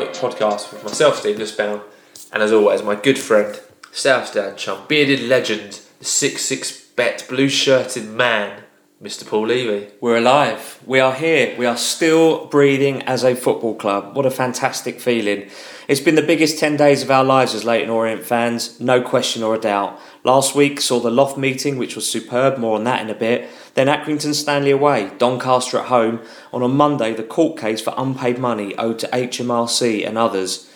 Outlook podcast with myself, Steve Nussbaum, and as always, my good friend, South Southdown chum, bearded legend, the 6 6 bet blue shirted man, Mr. Paul Levy. We're alive. We are here. We are still breathing as a football club. What a fantastic feeling. It's been the biggest 10 days of our lives as Leyton Orient fans, no question or a doubt. Last week saw the Loft meeting, which was superb, more on that in a bit. Then Accrington Stanley away, Doncaster at home. On a Monday, the court case for unpaid money owed to HMRC and others.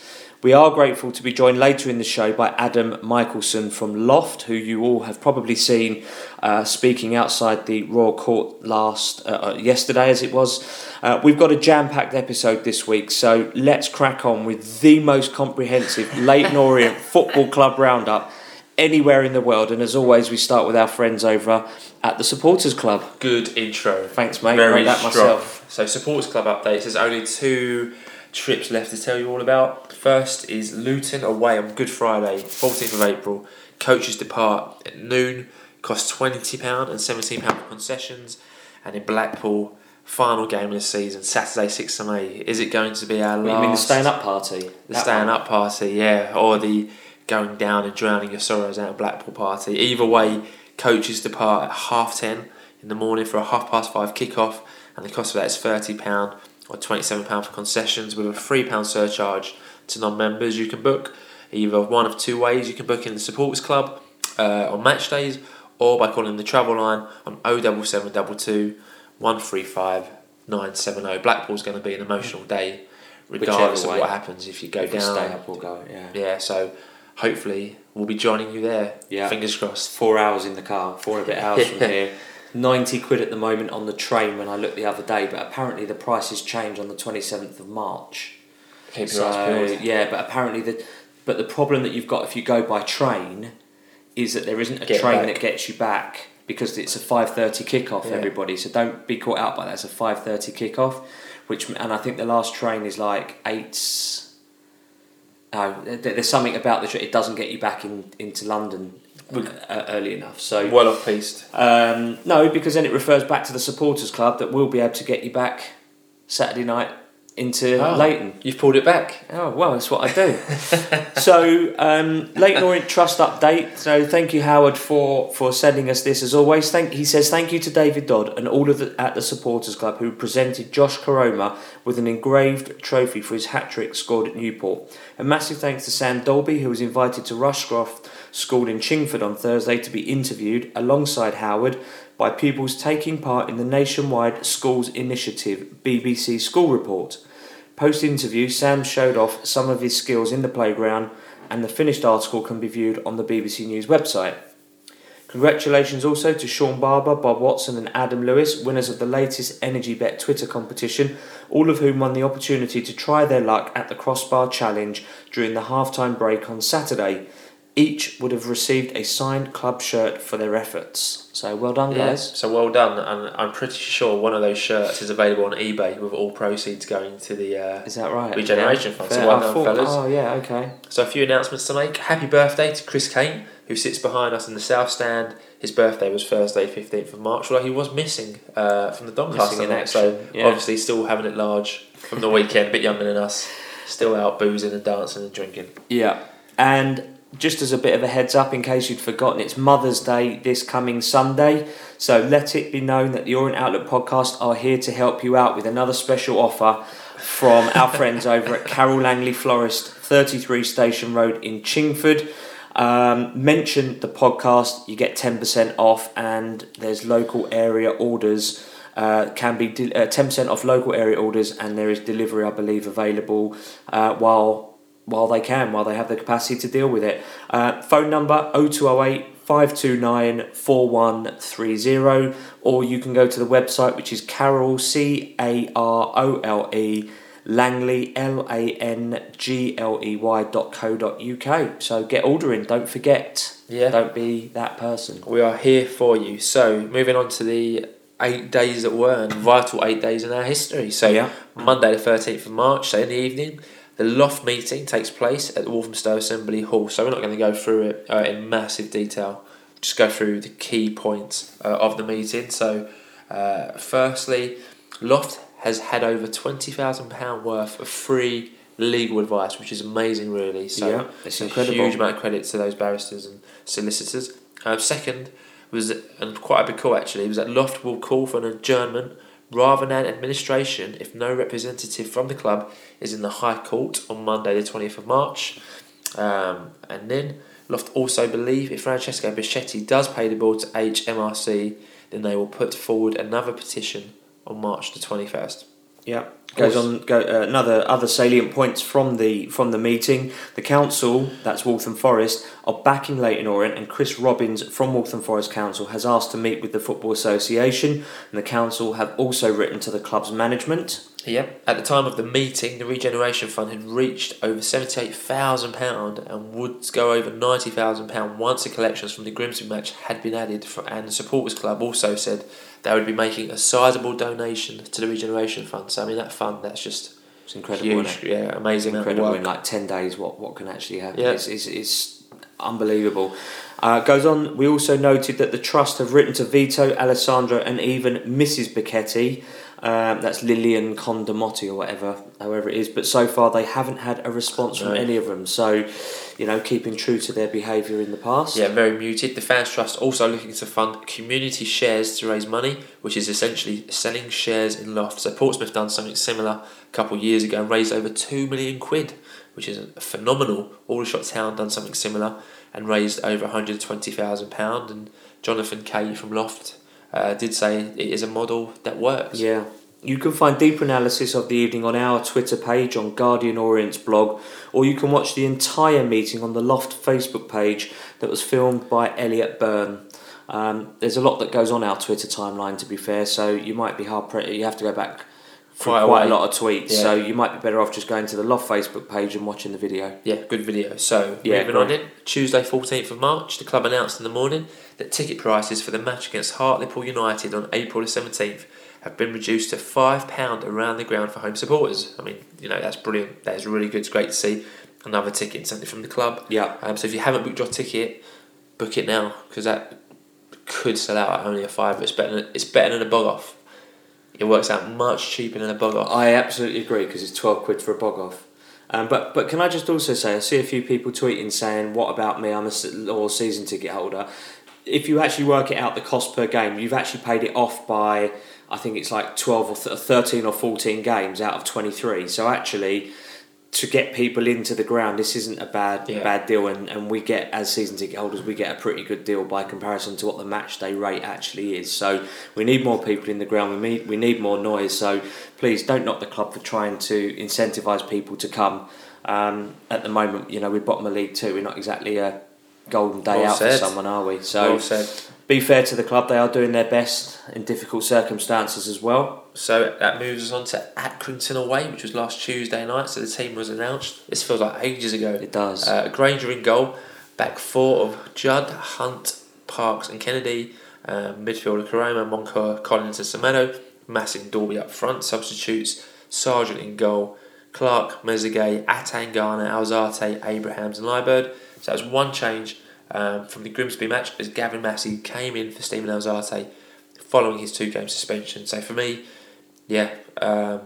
We are grateful to be joined later in the show by Adam Michelson from Loft, who you all have probably seen uh, speaking outside the Royal Court last uh, uh, yesterday, as it was. Uh, we've got a jam-packed episode this week, so let's crack on with the most comprehensive Leyton Orient Football Club roundup anywhere in the world. And as always, we start with our friends over at the Supporters Club. Good intro. Thanks, mate. Very Wrote that strong. myself. So, Supporters Club updates. There's only two trips left to tell you all about. First is Luton away on Good Friday, 14th of April. Coaches depart at noon. Costs £20 and £17 for concessions. And in Blackpool, final game of the season, Saturday, 6th of May. Is it going to be our What, last? you mean the staying up party? The That staying one? up party, yeah, or the going down and drowning your sorrows out of Blackpool party. Either way, coaches depart at half ten in the morning for a half past five kick-off, and the cost of that is thirty pound or twenty-seven pound for concessions with a three pound surcharge to non-members. You can book either one of two ways. You can book in the supporters club uh, on match days, or by calling the travel line on 07722 135 970. Blackpool's going to be an emotional day, regardless of what happens if you go If down. stay up, we'll go. Yeah. Yeah, so hopefully we'll be joining you there. Yeah. Fingers crossed. Four hours in the car, four and a bit hours from here. 90 quid at the moment on the train when I looked the other day, but apparently the prices change on the 27th of March. Keep So, yeah, but apparently the but the problem that you've got if you go by train is that there isn't a Get train back. that gets you back because it's a 5:30 kick-off Yeah. everybody. So don't be caught out by that. It's a 5:30 kick-off, which and I think the last train is like 8 no, there's something about the train. It doesn't get you back in into London early enough. So Well off piste. um, no, because then it refers back to the supporters club that will be able to get you back Saturday night into Oh. Leyton. You've pulled it back. Oh well, that's what I do. so um, Leyton Orient Trust update. So thank you Howard for for sending us this as always. Thank he says thank you to David Dodd and all of the at the supporters club who presented Josh Koroma with an engraved trophy for his hat trick scored at Newport. A massive thanks to Sam Dalby who was invited to Rushcroft School in Chingford on Thursday to be interviewed alongside Howard by pupils taking part in the nationwide Schools Initiative BBC School Report. Post interview, Sam showed off some of his skills in the playground, and the finished article can be viewed on the BBC News website. Congratulations also to Sean Barber, Bob Watson, and Adam Lewis, winners of the latest Energy Bet Twitter competition, all of whom won the opportunity to try their luck at the Crossbar Challenge during the halftime break on Saturday. Each would have received a signed club shirt for their efforts. So well done, guys. So well done, and I'm pretty sure one of those shirts is available on eBay with all proceeds going to the. Uh, Is that right? Regeneration Fund, so well I done, thought- fellas. Oh yeah, okay. so a few announcements to make. Happy birthday to Chris Kane, who sits behind us in the south stand. His birthday was Thursday, 15th of March. Although he was missing uh, from the Doncaster night, so yeah. obviously still having it large from the weekend. a bit younger than us, still out boozing and dancing and drinking. Yeah, and just as a bit of a heads up, in case you'd forgotten, it's Mother's Day this coming Sunday. So let it be known that the Orient Outlook podcast are here to help you out with another special offer from our friends over at Carole Langley Florist, 33 Station Road in Chingford. Um, mention the podcast, you get 10% off, and there's local area orders. Uh, can be de- uh, 10% off local area orders, and there is delivery, I believe, available uh, while while they can, while they have the capacity to deal with it. Uh, phone number 0208 529 4130, or you can go to the website, which is Carole, C A R O L E, Langley, L A N G L E Y dot co dot UK. So get ordering, don't forget. Yeah. Don't be that person. We are here for you. So, moving on to the eight days that were and vital eight days in our history. So, Yeah. Monday, the 13th of March, so in the evening, the Loft meeting takes place at the Walthamstow Assembly Hall. So, we're not going to go through it uh, in massive detail, just go through the key points uh, of the meeting. So, uh, firstly, Loft has had over £20,000 worth of free legal advice, which is amazing, really. So yeah, it's a incredible. huge amount of credit to those barristers and solicitors. Uh, second was, and quite a big call actually, was that Loft will call for an adjournment rather than administration if no representative from the club is in the High Court on Monday, the 20th of March. Um, and then Loft also believe if Francesco Becchetti does pay the bill to HMRC, then they will put forward another petition on March the 21st. Yeah. Goes on. Go, uh, another other salient points from the from the meeting. The council, that's Waltham Forest, are backing Leyton Orient, and Chris Robbins from Waltham Forest Council has asked to meet with the Football Association, and the council have also written to the club's management. Yep. At the time of the meeting, the Regeneration Fund had reached over £78,000 and would go over £90,000 once the collections from the Grimsby match had been added. For, and the Supporters Club also said they would be making a sizable donation to the Regeneration Fund. So, I mean, that fund, that's just It's incredible. huge. it? Yeah, amazing. incredible in like 10 days what, what can actually happen. Yeah. It's, it's, it's unbelievable. Uh, goes on, we also noted that the Trust have written to Vito, Alessandro, and even Mrs. Becchetti. Um, that's Lillian Condomotti or whatever, however it is. But so far, they haven't had a response from any of them. So, you know, keeping true to their behaviour in the past. Yeah, very muted. The Fans Trust also looking to fund community shares to raise money, which is essentially selling shares in Loft. So Portsmouth done something similar a couple of years ago and raised over two million quid, which is phenomenal. Aldershot Town done something similar and raised over one hundred twenty thousand pound. And Jonathan Kay from Loft uh, did say it is a model that works. Yeah. You can find deeper analysis of the evening on our Twitter page, on Guardian Orient's blog, or you can watch the entire meeting on the Loft Facebook page that was filmed by Elliot Byrne. Um, there's a lot that goes on our Twitter timeline, to be fair, so you might be hard pre- You have to go back Quite quite, a a lot of tweets, Yeah. so you might be better off just going to the Loft Facebook page and watching the video. Yeah, good video. So, Yeah, moving on great. in, Tuesday, 14th of March, the club announced in the morning that ticket prices for the match against Hartlepool United on April the 17th have been reduced to £5 around the ground for home supporters. I mean, you know, that's brilliant. That is really good. It's great to see another ticket incentive from the club. Yeah. Um, so, if you haven't booked your ticket, book it now because that could sell out at only a fiver. It's better than, it's better than a bog off. It works out much cheaper than a bog off. I absolutely agree because it's twelve quid for a bog off. Um, but but can I just also say I see a few people tweeting saying what about me? I'm a or season ticket holder. If you actually work it out, the cost per game, you've actually paid it off by I think it's like twelve or th- thirteen or fourteen games out of twenty three. So actually, to get people into the ground, this isn't a bad Yeah. bad deal, and, and we get as season ticket holders, we get a pretty good deal by comparison to what the match day rate actually is. So we need more people in the ground. We need we need more noise. So please don't knock the club for trying to incentivise people to come. Um, at the moment, you know we're bottom of League Two. We're not exactly a golden day Well out said. for someone, are we? So well. Be fair to the club. They are doing their best in difficult circumstances as well. So that moves us on to Accrington away, which was last Tuesday night. So the team was announced. This feels like ages ago. It does. Uh, Grainger in goal, back four of Judd, Hunt, Parks, and Kennedy. Um, midfielder Koroma, Moncur, Collins, and Semedo. Massing Dalby up front. Substitutes Sargent in goal, Clark, Mezague, Atangana, Alzate, Abrahams, and Liburd. So that was one change um, from the Grimsby match as Gavin Massey came in for Stephen Alzate following his two game suspension. So for me, yeah, um,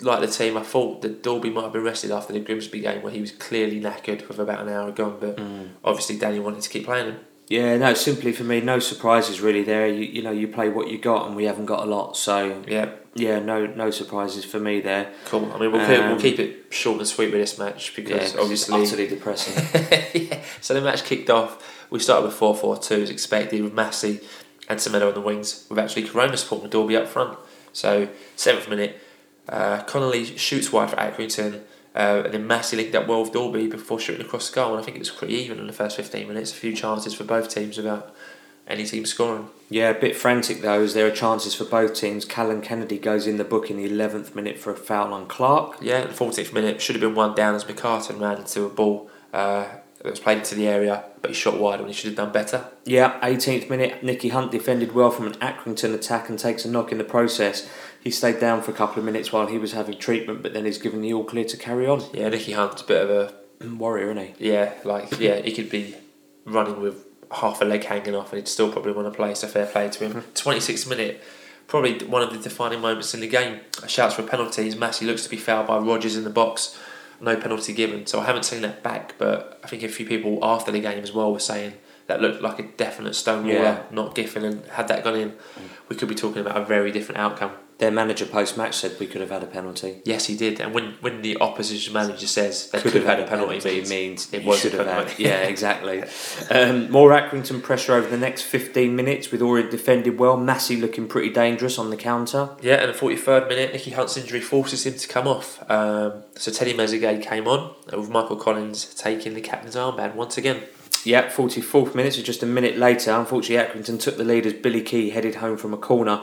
like the team, I thought that Dalby might have been rested after the Grimsby game where he was clearly knackered with about an hour gone, but obviously Danny wanted to keep playing him. Yeah, no, simply for me, no surprises really there. You, you know, you play what you got, and we haven't got a lot. So Yeah, yeah, no, no surprises for me there. cool. I mean, we'll, keep, we'll Um, keep it short and sweet with this match Yeah, because 'cause it's obviously. utterly depressing. yeah. So the match kicked off. We started with 4 4 2 as expected with Massey and Semedo on the wings, with actually Koroma supporting Dalby up front. So, seventh minute, uh, Connolly shoots wide for Accrington, uh, and then Massey linked up well with Dalby before shooting across the goal. And I think it was pretty even in the first 15 minutes. A few chances for both teams without any team scoring. yeah, a bit frantic though, as there are chances for both teams. Callum Kennedy goes in the book in the eleventh minute for a foul on Clark. Yeah, the 14th minute, should have been one down as McCartan ran into a ball uh, that was played into the area, but he shot wide when he should have done better. Yeah, 18th minute, Nicky Hunt defended well from an Accrington attack and takes a knock in the process. He stayed down for a couple of minutes while he was having treatment, but then he's given the all clear to carry on. Yeah, Nicky Hunt's a bit of a Warrior, isn't he? Yeah, like yeah, he could be running with half a leg hanging off, and he'd still probably want to play. So fair play to him. Mm-hmm. Twenty six minute, probably one of the defining moments in the game. Shouts for penalties. Massey looks to be fouled by Rogers in the box. No penalty given. So I haven't seen that back, but I think a few people after the game as well were saying that looked like a definite stonewaller, Yeah. not Giffen, and had that gone in, mm. we could be talking about a very different outcome. Their manager post match said we could have had a penalty. Yes, he did. And when, when the opposition manager says they could, have had a penalty, means means it was a should have had. penalty. Yeah, exactly. um, more Accrington pressure over the next 15 minutes with already defended well. Massey looking pretty dangerous on the counter. Yeah, and the 43rd minute, Nicky Hunt's injury forces him to come off. Um, so Teddy Mezague came on, uh, with Michael Collins taking the captain's armband once again. Yeah, 44th minute, so just a minute later, unfortunately, Accrington took the lead as Billy Kee headed home from a corner.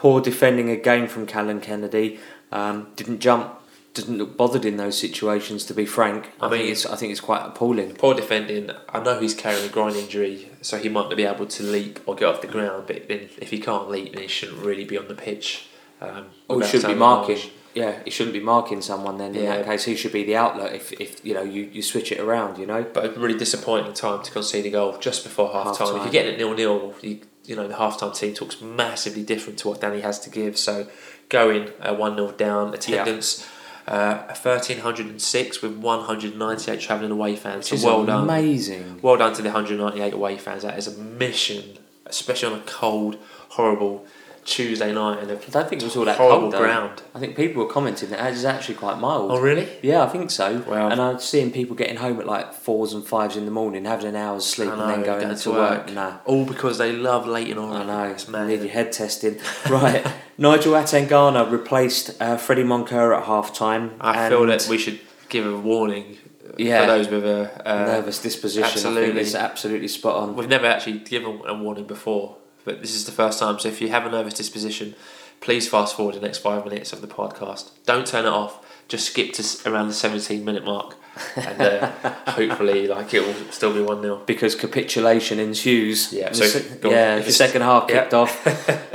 Poor defending again from Callum Kennedy. Um, didn't jump, didn't look bothered in those situations, to be frank. I, I think mean- it's I think it's quite appalling. Poor defending. I know he's carrying a groin injury, so he might not be able to leap or get off the ground. But then, if he can't leap, then he shouldn't really be on the pitch. Um, Or he should be marking. Yeah, he shouldn't be marking someone then. In Yeah. that case, he should be the outlet if, if you know you, you switch it around. You know. But a really disappointing time to concede a goal just before half time. If you're getting it nil nil, you, you know the halftime team talks massively different to what Danny has to give. So going uh, one 0 down, attendance uh, thirteen hundred and six with one hundred ninety eight travelling away fans. Which so well done. amazing. Well done to the 198 away fans. That is a mission, especially on a cold, horrible Tuesday night and I don't think it was all that horrible cold ground. I think people were commenting that it was actually quite mild. Oh, really? Yeah, I think so. Wow. And I'm seeing people getting home at like fours and fives in the morning, having an hour's sleep, I and then going to to work. work. Nah, All because they love Leyton Orient. I know. It's mad. Need your head testing. right. Nigel Atangana replaced uh, Freddie Moncur at half time. I feel that we should give a warning uh, Yeah. for those with a. Uh, nervous disposition. Absolutely. is absolutely spot on. We've never actually given a warning before, but this is the first time. So if you have a nervous disposition, please fast forward the next five minutes of the podcast. Don't turn it off. Just skip to around the 17 minute mark, and uh, hopefully, like it will still be one 0 because capitulation ensues. Yeah, The so on. yeah, the second half yeah. kicked off,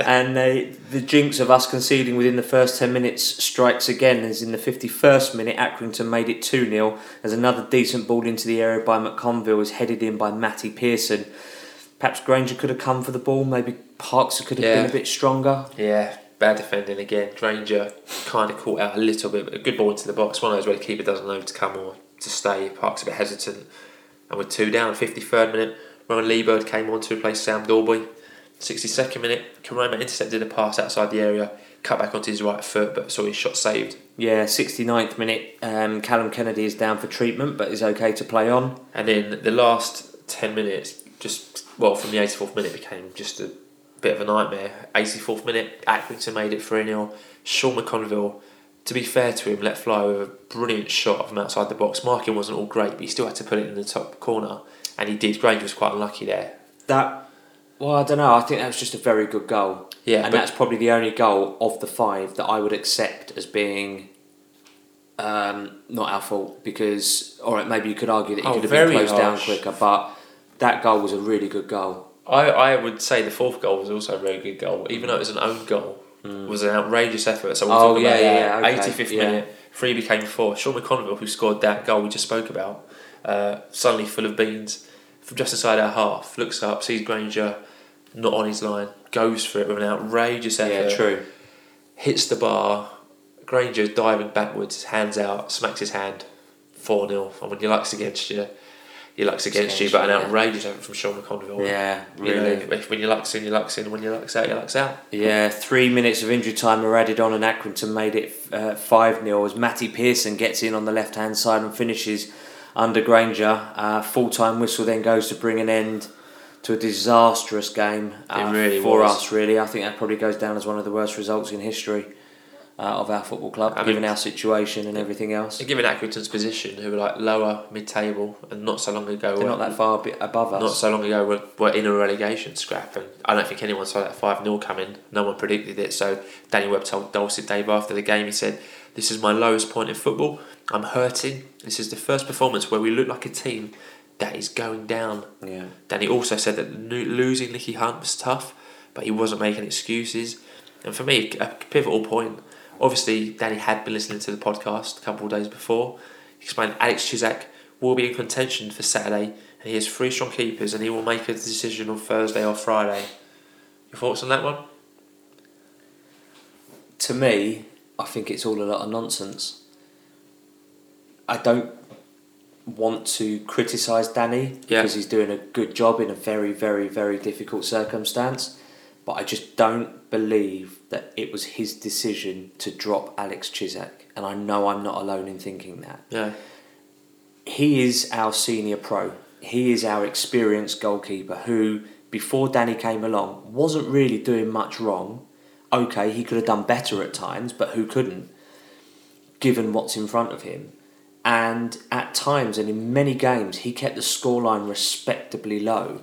and uh, the jinx of us conceding within the first ten minutes strikes again. As in the fifty-first minute, Accrington made it two 0 As another decent ball into the area by McConville was headed in by Matty Pearson. Perhaps Grainger could have come for the ball. Maybe Parks could have Yeah. been a bit stronger. Yeah, bad defending again. Grainger kind of caught out a little bit. but A good ball into the box. One of those where the keeper doesn't know to come or to stay. Park's a bit hesitant. And with two down, 53rd minute, Rowan Liburd came on to replace Sam Dalby. 62nd minute, Koroma intercepted a pass outside the area, cut back onto his right foot, but saw his shot saved. Yeah, 69th minute, um, Callum Kennedy is down for treatment, but is okay to play on. And in the last 10 minutes, just, well, from the 84th minute became just a bit of a nightmare. 84th minute, Accrington made it 3 0. Sean McConville, to be fair to him, let fly with a brilliant shot from outside the box. Marking wasn't all great, but he still had to put it in the top corner. And he did. Grainger was quite unlucky there. That, well, I don't know. I think that was just a very good goal. Yeah, and that's probably the only goal of the five that I would accept as being um, not our fault because, all right, maybe you could argue that he Oh, could have been closed down quicker, but that goal was a really good goal. I, I would say the fourth goal was also a very good goal, even though it was an own goal. It was an outrageous effort. So we'll. Oh, talk yeah, about yeah, that. okay, 85th yeah. minute, three became four. Sean McConville, who scored that goal we just spoke about, uh, suddenly full of beans, from just inside our half, looks up, sees Grainger not on his line, goes for it with an outrageous effort, Yeah, true. hits the bar. Grainger diving backwards, hands out, smacks his hand, 4 0. And when your luck's against you, your luck's against you, but an you, outrageous effort from Sean McConville. Yeah, You really. know, when your luck's in, your luck's in. When your luck's out, your luck's out. Yeah, three minutes of injury time were added on, and Accrington made it uh, 5 0 as Matty Pearson gets in on the left hand side and finishes under Grainger. Uh, Full time whistle then goes to bring an end to a disastrous game uh, really for was. us, really. I think that probably goes down as one of the worst results in history uh, of our football club, I given mean- our situation and everything else. And given Accrington's position, who were like lower mid table, and not so long ago, They're not that far above us. not so long ago were, were in a relegation scrap, and I don't think anyone saw that five 0 coming. No one predicted it. So Danny Webb told Dulcet Dave after the game, he said, "This is my lowest point in football. I'm hurting. This is the first performance where we look like a team that is going down." yeah. Danny also said that losing Nicky Hunt was tough, but he wasn't making excuses. And for me, a pivotal point. Obviously, Danny had been listening to the podcast a couple of days before. He explained Alex Cisak will be in contention for Saturday, and he has three strong keepers, and he will make a decision on Thursday or Friday. Your thoughts on that one? to me, I think it's all a lot of nonsense. I don't want to criticise Danny Yeah. because he's doing a good job in a very, very, very difficult circumstance. But I just don't believe that it was his decision to drop Alex Cisak. And I know I'm not alone in thinking that. Yeah. He is our senior pro. He is our experienced goalkeeper who, before Danny came along, wasn't really doing much wrong. Okay, he could have done better at times, but who couldn't, given what's in front of him? And at times and in many games, he kept the scoreline respectably low.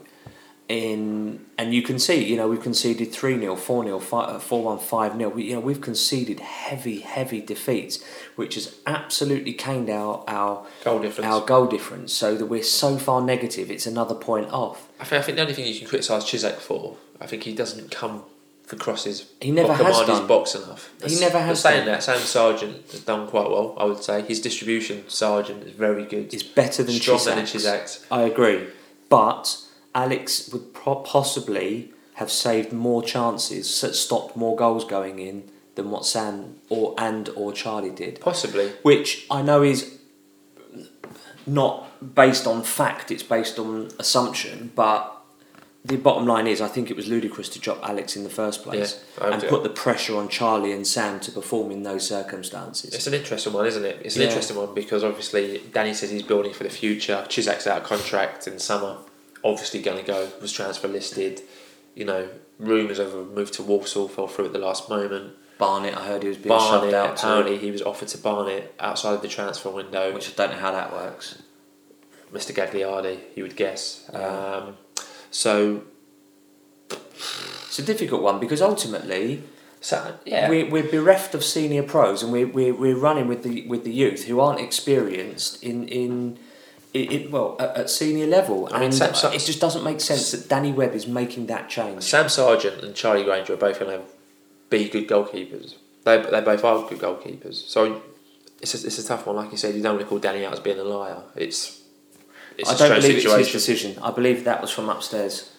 In and you can see, you know, we've conceded three 0 four 0 uh, four one, five 0 We, you know, we've conceded heavy, heavy defeats, which has absolutely caned our our Goal difference. our goal difference. So that we're so far negative, it's another point off. I think, I think the only thing you can criticise Cisak for, I think he doesn't come for crosses. He never has command his box enough. He never has saying done. that, Sam Sargent has done quite well. I would say his distribution, Sargent, is very good. It's better than stronger than. Cisak's. I agree, but Alex would pro- possibly have saved more chances, stopped more goals going in than what Sam or and or Charlie did. Possibly. Which I know is not based on fact; it's based on assumption. But the bottom line is, I think it was ludicrous to drop Alex in the first place Yeah, and put the pressure on Charlie and Sam to perform in those circumstances. It's an interesting one, isn't it? It's an Yeah. interesting one because obviously Danny says he's building for the future. Cisak's out of contract in summer. Obviously going to go. Was transfer listed. You know, rumours of a move to Walsall fell through at the last moment. Barnet, I heard he was being shoved out apparently he was offered to Barnet outside of the transfer window. which I don't know how that works. Mr. Gagliardi, you would guess. Yeah. Um, so, It's a difficult one because ultimately so yeah, we're, we're bereft of senior pros and we're, we're, we're running with the with the youth who aren't experienced in in, in, in well at, at senior level I mean, and Sam- it just doesn't make sense that Danny Webb is making that change. Sam Sargent and Charlie Grainger are both going to be good goalkeepers. They they both are good goalkeepers. So it's a, it's a tough one. Like you said, you don't want to call Danny out as being a liar. It's it's I a don't believe situation. it's his decision. I believe that was from upstairs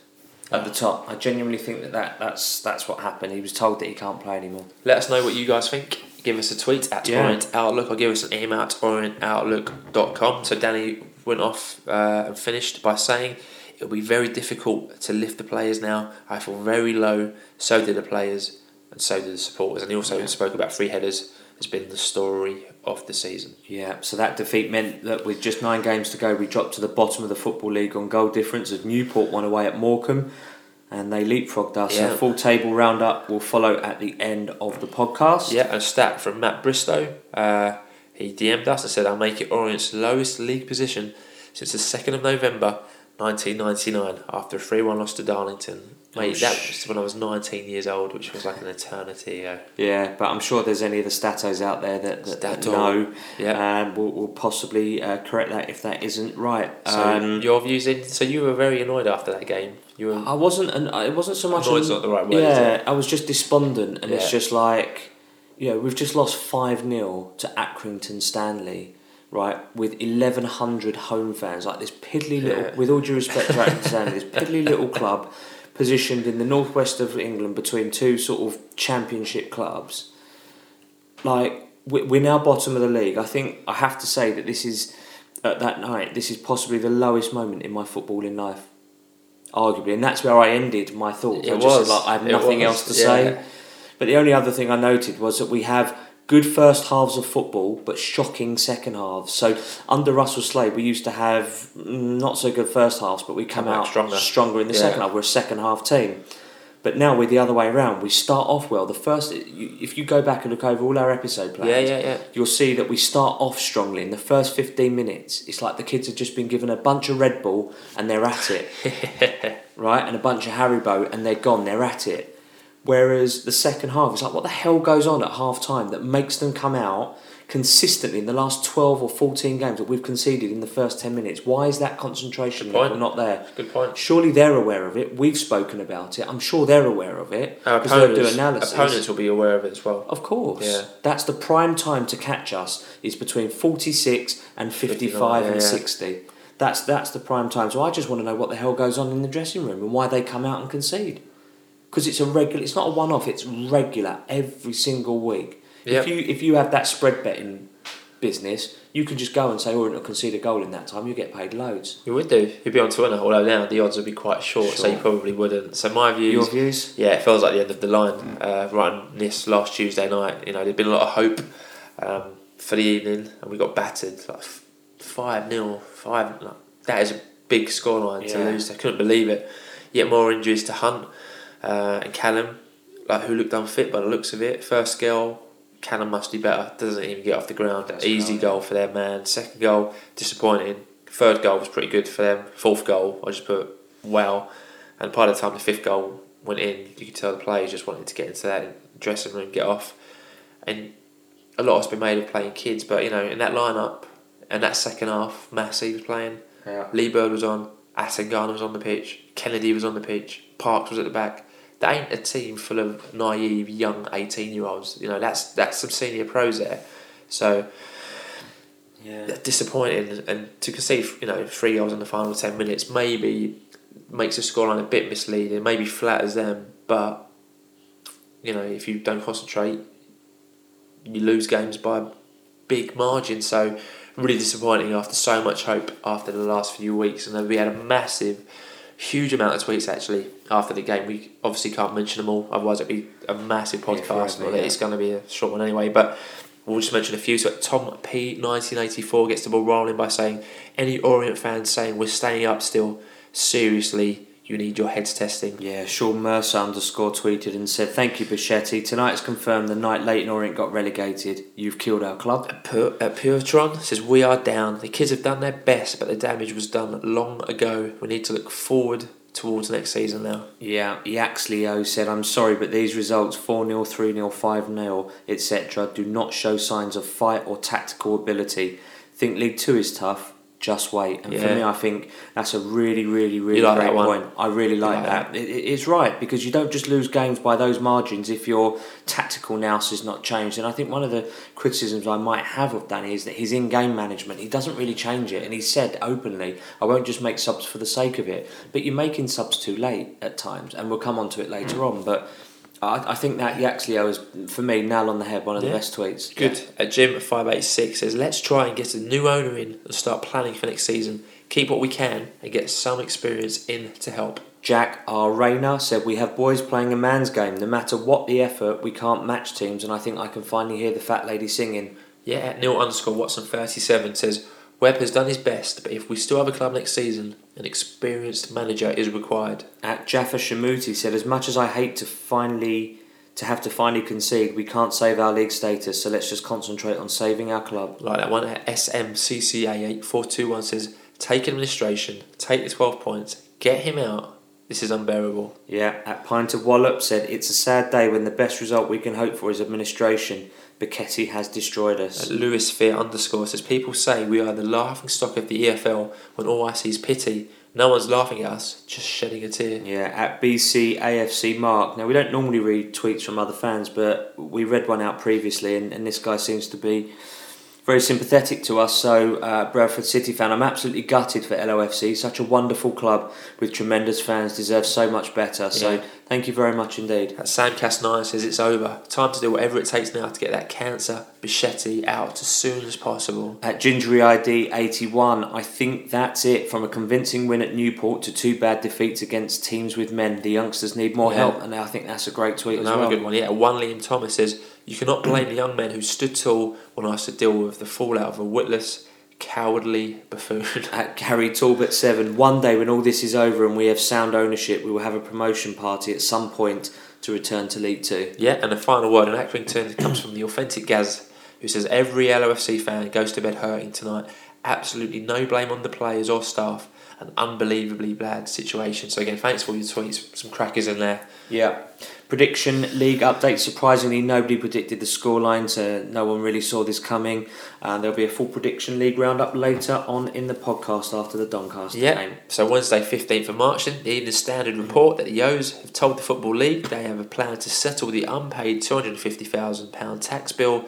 at the top. I genuinely think that, that that's that's what happened. He was told that he can't play anymore. Let us know what you guys think. Give us a tweet at Yeah. Orient Outlook or give us an email at orientoutlook.com. So Danny went off uh, and finished by saying it'll be very difficult to lift the players now. I feel very low. So did the players and so did the supporters. And he also Yeah. spoke about free headers has been the story of the season. Yeah, so that defeat meant that with just nine games to go, we dropped to the bottom of the Football League on goal difference as Newport won away at Morecambe and they leapfrogged us. Yeah. A full table roundup will follow at the end of the podcast. Yeah, a stat from Matt Bristow. Uh, he DM'd us and said, I'll make it Orient's lowest league position since the 2nd of November 1999 after a 3 1 loss to Darlington. Mate, Oh, that was when I was 19 years old, which was like an eternity ago. Yeah, but I'm sure there's any of the statos out there that, that, that know Yeah. and will, will possibly uh, correct that if that isn't right. So um, your views in. So you were very annoyed after that game. You were. I wasn't, and it wasn't so much. Annoyed's an- not the right word, Yeah, I was just despondent, and it's just like, you know, we've just lost five 0 to Accrington Stanley, right? With eleven hundred home fans, like this piddly little. With all due respect to Accrington Stanley, this piddly little club, positioned in the northwest of England between two sort of championship clubs. Like we- we're now bottom of the league. I think I have to say that this is at that night. This is possibly the lowest moment in my footballing life arguably, and that's where I ended my thoughts. It I was. like I have nothing else to yeah. say. But the only other thing I noted was that we have good first halves of football, but shocking second halves. So under Russell Slade, we used to have not so good first halves, but we come Come out stronger. stronger in the Yeah. second half. We're a second half team. But now we're the other way around. We start off well. The first, if you go back and look over all our episode plans, Yeah, yeah, yeah. you'll see that we start off strongly. In the first 15 minutes, it's like the kids have just been given a bunch of Red Bull and they're at it, right? And a bunch of Haribo and they're gone, they're at it. Whereas the second half, it's like, what the hell goes on at half time that makes them come out consistently in the last 12 or 14 games that we've conceded in the first 10 minutes? Why is that concentration level not there? Good point. Surely they're aware of it. We've spoken about it. I'm sure they're aware of it. Our because they'll do opponents, analysis. opponents will be aware of it as well. Of course. Yeah. That's the prime time to catch us is between 46 and 55 59, and yeah, yeah. 60. That's that's the prime time. So I just want to know what the hell goes on in the dressing room and why they come out and concede. Because it's a regular. It's not a one-off. It's regular every single week. Yep. If you if you have that spread betting business, you can just go and say Orient will concede a goal in that time. You get paid loads. You would do. You'd be on Twitter, although now the odds would be quite short, so you probably wouldn't. So my views. Your views? Yeah, it feels like the end of the line. Uh, right on this last Tuesday night, you know, there'd been a lot of hope um, for the evening, and we got battered like five 0 five. Like, that is a big scoreline to lose. I couldn't believe it. Yet more injuries to Hunt uh, and Callum, like who looked unfit by the looks of it. First goal, Callum must be better. Doesn't even get off the ground. That's Easy right. goal for their man. Second goal, disappointing. Third goal was pretty good for them. Fourth goal, I just put well. And by the time the fifth goal went in, you could tell the players just wanted to get into that dressing room, get off. And a lot has been made of playing kids, but you know, in that lineup and that second half, Massey was playing, Yeah. Liburd was on, Garner was on the pitch, Kennedy was on the pitch, Parks was at the back. That ain't a team full of naive young eighteen year olds. You know, that's that's some senior pros there. So Yeah. disappointing and to concede you know three goals in the final 10 minutes maybe makes the scoreline a bit misleading maybe flatters them but you know if you don't concentrate you lose games by big margin so really disappointing after so much hope after the last few weeks and then we had a massive huge amount of tweets actually after the game we obviously can't mention them all otherwise it'd be a massive Yeah, podcast forever, but yeah. it's going to be a short one anyway but We'll just mention a few. So Tom P, 1984, gets the ball rolling by saying, "Any Orient fans saying we're staying up still, seriously, you need your heads testing." Yeah, Sean Mercer underscore tweeted and said, Thank you, Becchetti. Tonight it's confirmed the night Leyton Orient got relegated. You've killed our club. Uh, Puretron says we are down. The kids have done their best, but the damage was done long ago. We need to look forward towards next season now. Yeah, Yaxleo uh, said, I'm sorry, but these results 4 0, 3 0, 5 0, etc., do not show signs of fight or tactical ability. Think League Two is tough, just wait. And for me, I think that's a really, really, really like great point. I really like, like that. It, it- it's right because you don't just lose games by those margins if your tactical nous is not changed. And I think one of the criticisms I might have of Danny is that his in game management, he doesn't really change it. And he said openly, I won't just make subs for the sake of it. But you're making subs too late at times, and we'll come on to it later Mm. on. But I, I think that Yaxleo is, for me, nail on the head, one of Yeah. the best tweets. Good. At Jim five eight six says, "Let's try and get a new owner in and start planning for next season. Keep what we can and get some experience in to help." Jack R. Rayner said, We have boys playing a man's game. No matter what the effort, we can't match teams. And I think I can finally hear the fat lady singing. Yeah, at Neil underscore Watson thirty seven says Webb has done his best, but if we still have a club next season, an experienced manager is required. Uh, at Jaffa Shamuti said, As much as I hate to finally to have to finally concede, we can't save our league status, so let's just concentrate on saving our club. Like that one uh, at SMCCA eight four two one says, take administration, take the twelve points, get him out. This is unbearable. Yeah, at Pint of Wallop said, It's a sad day when the best result we can hope for is administration. Becchetti has destroyed us. At Lewis Fear underscore says people say we are the laughing stock of the EFL when all I see is pity. No one's laughing at us, just shedding a tear. Yeah, at BC AFC Mark. Now, we don't normally read tweets from other fans, but we read one out previously, and, and this guy seems to be very sympathetic to us. So, uh, Bradford City fan, I'm absolutely gutted for LOFC. Such a wonderful club with tremendous fans, deserves so much better. So, thank you very much indeed. At Samcast9 says it's over. Time to do whatever it takes now to get that cancer, Becchetti, out as soon as possible. At Gingery ID 81, I think that's it. From a convincing win at Newport to two bad defeats against teams with men, the youngsters need more Yeah. help, and I think that's a great tweet as Another well. good one, yeah. One Liam Thomas says, You cannot blame the young men who stood tall when asked to deal with the fallout of a witless, cowardly buffoon. At Gary Talbot 7, one day when all this is over and we have sound ownership, we will have a promotion party at some point to return to League Two. yeah, and the final word in Accrington comes from the authentic Gaz, who says, Every LOFC fan goes to bed hurting tonight. Absolutely no blame on the players or staff. An unbelievably bad situation. So, again, thanks for all your tweets. Some crackers in there. Yeah. Prediction league update. Surprisingly, nobody predicted the scoreline, so no one really saw this coming. Uh, there'll be a full prediction league roundup later on in the podcast after the Doncaster Yeah. game. So Wednesday, fifteenth of March, the Evening Standard report that the O's have told the Football League they have a plan to settle the unpaid two hundred and fifty thousand pound tax bill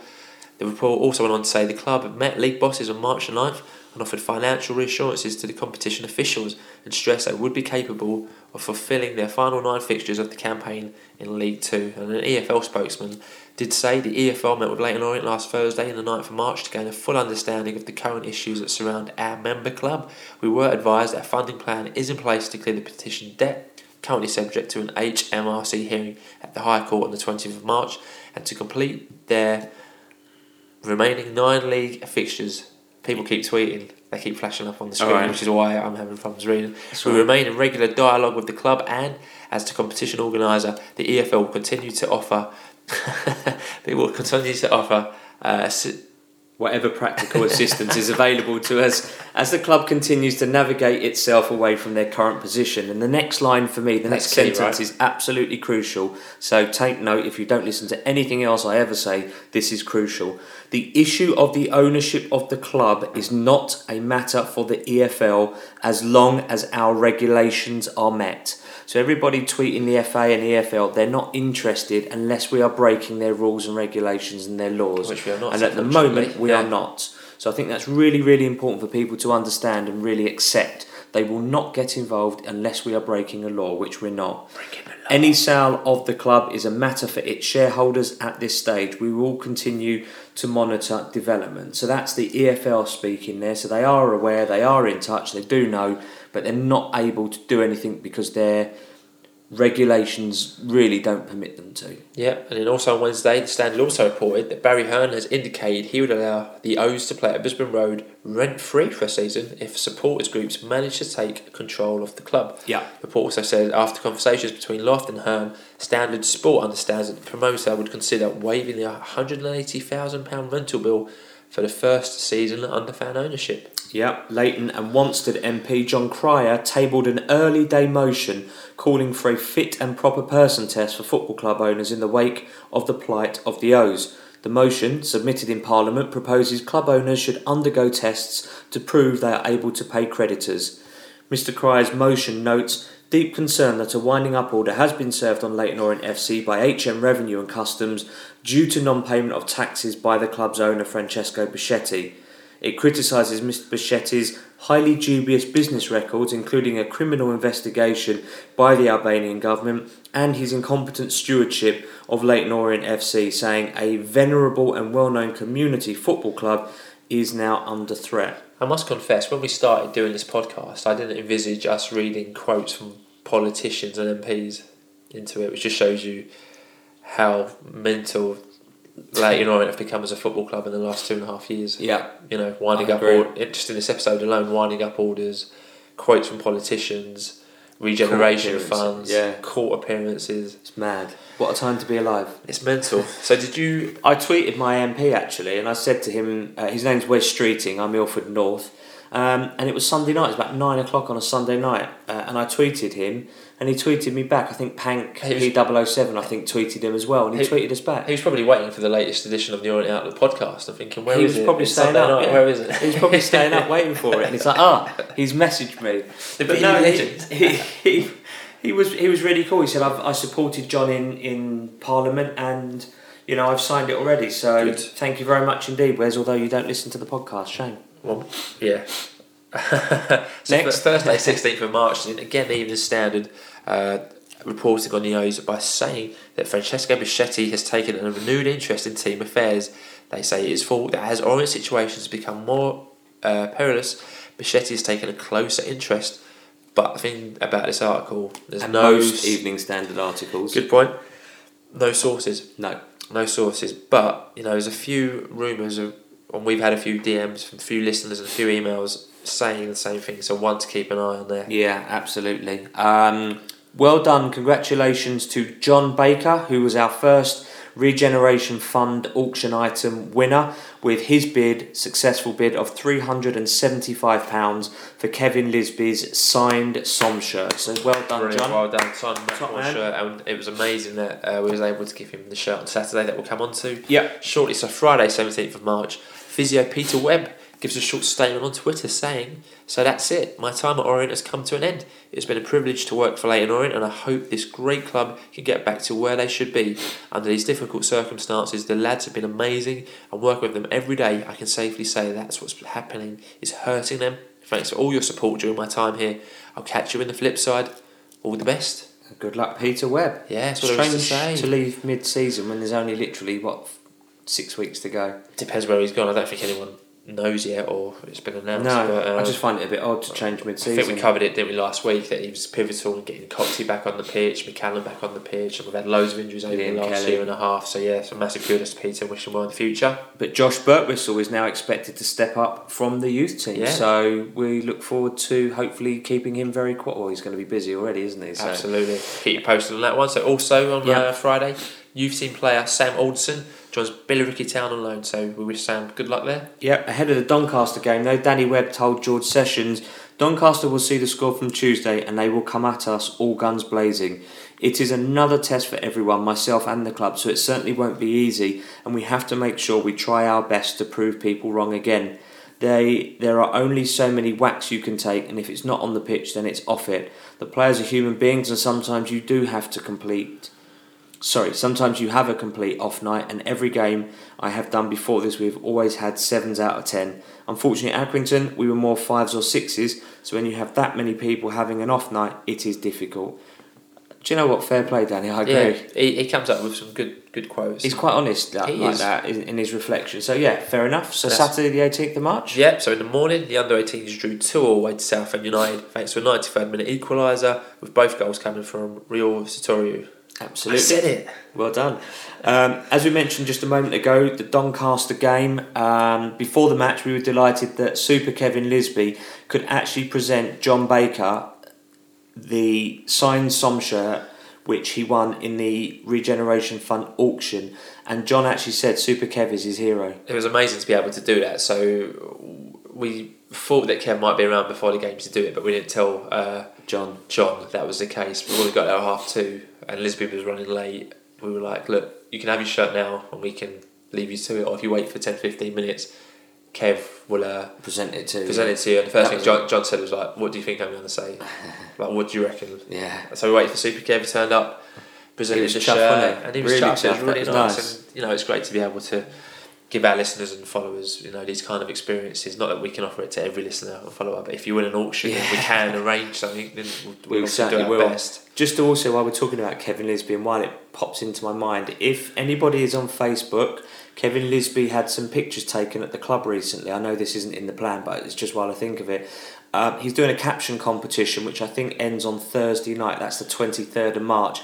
The report also went on to say the club met league bosses on March the 9th and offered financial reassurances to the competition officials and stressed they would be capable of fulfilling their final nine fixtures of the campaign in League Two. And an EFL spokesman did say the EFL met with Leyton Orient last Thursday in the 9th of March to gain a full understanding of the current issues that surround our member club. We were advised that a funding plan is in place to clear the petition debt, currently subject to an HMRC hearing at the High Court on the 20th of March, and to complete their remaining nine league fixtures. People keep tweeting, they keep flashing up on the screen, Alright. which is why I'm having problems reading. That's we right. remain in regular dialogue with the club, and as to competition organiser, the EFL will continue to offer. they will continue to offer. Uh, Whatever practical assistance is available to us as the club continues to navigate itself away from their current position. And the next line for me, the That's next key, sentence right? is absolutely crucial. So take note if you don't listen to anything else I ever say, this is crucial. The issue of the ownership of the club is not a matter for the EFL as long as our regulations are met. So everybody tweeting the FA and EFL, they're not interested unless we are breaking their rules and regulations and their laws. Which we are not, And at the moment, we Yeah. are not. So I think that's really, really important for people to understand and really accept. They will not get involved unless we are breaking a law, which we're not. Any sale of the club is a matter for its shareholders at this stage. We will continue to monitor development. So that's the EFL speaking there. So they are aware, they are in touch, they do know, but they're not able to do anything because their regulations really don't permit them to. Yeah, and then also on Wednesday, the Standard also reported that Barry Hearn has indicated he would allow the O's to play at Brisbane Road rent free for a season if supporters groups manage to take control of the club. Yeah. The report also said after conversations between Loft and Hearn, Standard Sport understands that the promoter would consider waiving the £180,000 rental bill for the first season under fan ownership. Yep, Leyton and Wanstead MP John Cryer tabled an early day motion calling for a fit and proper person test for football club owners in the wake of the plight of the O's. The motion, submitted in Parliament, proposes club owners should undergo tests to prove they are able to pay creditors. Mr Cryer's motion notes deep concern that a winding up order has been served on Leyton Orient FC by HM Revenue and Customs due to non payment of taxes by the club's owner Francesco Becchetti. It criticises Mr Becchetti's highly dubious business records, including a criminal investigation by the Albanian government and his incompetent stewardship of Leyton Orient FC, saying a venerable and well known community football club is now under threat. I must confess, when we started doing this podcast, I didn't envisage us reading quotes from politicians and MPs into it, which just shows you how mental Leyton Orient have become as a football club in the last two and a half years. Yeah, You know, winding I up, agree. just in this episode alone, winding up orders, quotes from politicians, regeneration Court funds, yeah. court appearances. it's mad. What a time to be alive. It's mental. so did you? I tweeted my MP actually, and I said to him, uh, his name's Wes Streeting, I'm Ilford North, um, and it was Sunday night, it was about nine o'clock on a Sunday night, uh, and I tweeted him, and he tweeted me back. I think Pank P007, I think, tweeted him as well, and he, He- tweeted us back. He was probably waiting for the latest edition of the Orient Outlook podcast and thinking, where he was it? probably It's staying Sunday up. yeah. Where is it? He was probably staying up waiting for it, and he's like, ah, he's messaged me. The But no, he, legend. he, he, he was he was really cool. He said, I've, I supported John in, in Parliament, and you know I've signed it already. So Good. thank you very much indeed, Wes. Although you don't listen to the podcast, shame. Well, yeah. so Next. Thursday, sixteenth of March, and again, the Evening Standard uh, reporting on the O's by saying that Francesco Becchetti has taken a renewed interest in team affairs. They say it is fault that as Orient situations become more uh, perilous, Becchetti has taken a closer interest. But the thing about this article, there's and no most s- Evening Standard articles. good point. No sources No. no sources, but you know, there's a few rumours of, and we've had a few DMs from a few listeners and a few emails saying the same thing. So one to keep an eye on there. Yeah, absolutely. Um, well done. Congratulations to John Baker, who was our first Regeneration Fund auction item winner with his bid, successful bid of £375 for Kevin Lisbie's signed SOM shirt. So well done, Brilliant, John. well done, Son. Top shirt, and it was amazing that uh, we was able to give him the shirt on Saturday that we'll come on to Yeah. shortly. So Friday, seventeenth of March, physio Peter Webb gives a short statement on Twitter saying, So that's it. My time at Orient has come to an end. It's been a privilege to work for Leyton Orient, and I hope this great club can get back to where they should be. Under these difficult circumstances, the lads have been amazing, and working with them every day, I can safely say that's what's happening is hurting them. Thanks for all your support during my time here. I'll catch you in the flip side. All the best. Good luck, Peter Webb. Yeah, that's what I was to say. to leave mid-season when there's only literally what six weeks to go. Depends where he's gone. I don't think anyone knows yet, or it's been announced. No, but, uh, I just find it a bit odd to change mid-season. I think we covered it, didn't we, last week, that he was pivotal in getting Coxey back on the pitch, McCallum back on the pitch, and we've had loads of injuries over Liam the last Kelly. year and a half. So, yeah, some massive kudos to Peter and wish him well in the future. But Josh Birtwhistle is now expected to step up from the youth team. Yeah. So we look forward to hopefully keeping him very quiet. Well, he's going to be busy already, isn't he? So Absolutely. Keep you posted on that one. So, also on Yeah. uh, Friday, youth team player Sam Alderson joins Billericay Town on loan. So, we wish Sam good luck there. Yep, ahead of the Doncaster game, though, Danny Webb told George Sessions Doncaster will see the score from Tuesday and they will come at us all guns blazing. It is another test for everyone, myself and the club, so it certainly won't be easy, and we have to make sure we try our best to prove people wrong again. They, there are only so many whacks you can take, and if it's not on the pitch, then it's off it. The players are human beings, and sometimes you do have to complete sorry, sometimes you have a complete off night, and every game I have done before this, we've always had sevens out of ten. Unfortunately, at Accrington, we were more fives or sixes, so when you have that many people having an off night, it is difficult. Do you know what? Fair play, Danny. I agree. Yeah, he, he comes up with some good good quotes. He's quite honest like, He like is. that in, in his reflection. So yeah, fair enough. So That's- Saturday the eighteenth of March. Yep, so in the morning, the under 18s drew 2 all away to Southend United thanks to a 93rd minute equaliser, with both goals coming from Rio Satoru. Absolutely. it. Well done. Um, as we mentioned just a moment ago, the Doncaster game. Um, before the match, we were delighted that Super Kevin Lisbie could actually present John Baker the signed Som shirt which he won in the Regeneration Fund auction. And John actually said Super Kev is his hero. It was amazing to be able to do that. So we thought that Kev might be around before the game to do it, but we didn't tell uh, John. John that, that was the case. We when we got there at half two and Lisbie was running late, we were like, look, you can have your shirt now and we can leave you to it, or if you wait for 10 15 minutes, Kev will uh, Present it to present it to you. And the first That thing John, John said was like, what do you think I'm going to say? like, what do you reckon? Yeah. So we waited for Super Kev, he turned up, presented He was the shirt, and he was Really chuffed. It was really nice. nice. And you know, it's great to be able to give our listeners and followers, you know, these kind of experiences. Not that we can offer it to every listener or follower, but if you win an auction and we can arrange something, then we'll, We we'll do our will. best. Just also, while we're talking about Kevin Lisbie, and while it pops into my mind, if anybody is on Facebook, Kevin Lisbie had some pictures taken at the club recently. I know this isn't in the plan, but it's just while I think of it. Um, he's doing a caption competition, which I think ends on Thursday night. That's the 23rd of March.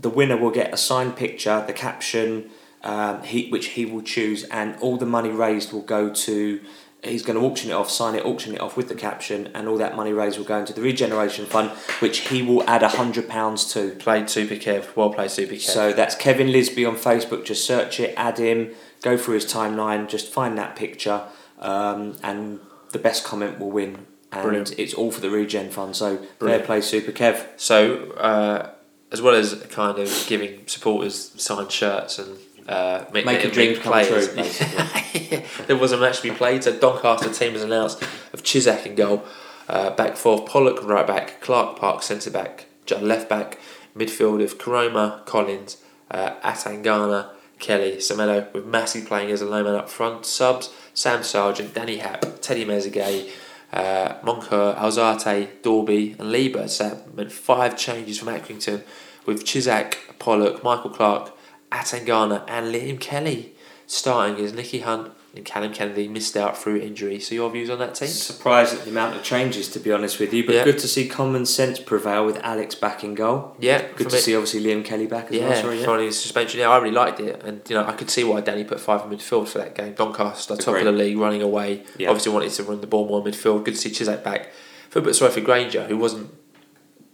The winner will get a signed picture, the caption, um, he, which he will choose, and all the money raised will go to. He's going to auction it off, sign it, auction it off with the caption, and all that money raised will go into the Regeneration Fund, which he will add a hundred pounds to. Played Super Kev, well played Super Kev. So that's Kevin Lisbie on Facebook. Just search it, add him, go through his timeline, just find that picture, um, and the best comment will win. And Brilliant. it's all for the Regen Fund. So fair play, Super Kev. So, uh, as well as kind of giving supporters signed shirts and uh, make, Make make come players, true, there was a match to be played. So Doncaster team has announced of Cisak in goal, uh, back four Pollock right back, Clark Park centre back, Judd left back, midfield of Koroma, Collins, uh, Atangana, Kelly, Semedo with Massey playing as a low man up front. Subs Sam Sargeant, Danny Happ, Teddy Mezague, uh, Moncur, Alzate, Dalby, and Liburd. So that meant five changes from Accrington with Cisak, Pollock, Michael Clark, Atangana, and Liam Kelly starting as Nicky Hunt and Callum Kennedy missed out through injury. So your views on that team? Surprised at the amount of changes, to be honest with you, but Yeah. good to see common sense prevail with Alex back in goal. Yeah, Good to me- see, obviously, Liam Kelly back as Yeah, well. Sorry, yeah. following his suspension. Yeah, I really liked it, and you know I could see why Danny put five in midfield for that game. Doncaster, top of the league, running away. Yeah. Obviously wanted to run the ball more in midfield. Good to see Cisak back. Feel a bit sorry for Grainger, who wasn't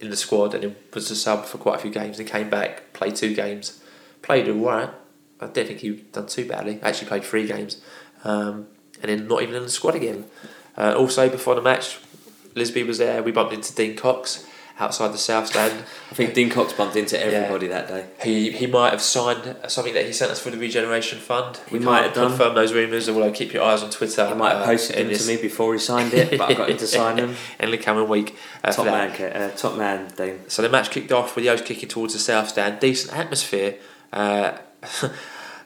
in the squad and was a sub for quite a few games and came back, played two games, played alright. I don't think he done too badly. Actually played three games, um, and then not even in the squad again. Uh, also before the match, Lisbie was there. We bumped into Dean Cox, outside the south stand. I think Dean Cox bumped into everybody that day. He he might have signed something that he sent us for the Regeneration Fund. He we might have done. confirm those rumours, although keep your eyes on Twitter. He might have uh, posted in them to me before he signed it, but I got him to sign them. in the coming week. Uh, Top man, uh, top man, Dean. So the match kicked off with the O's kicking towards the south stand. Decent atmosphere. Uh,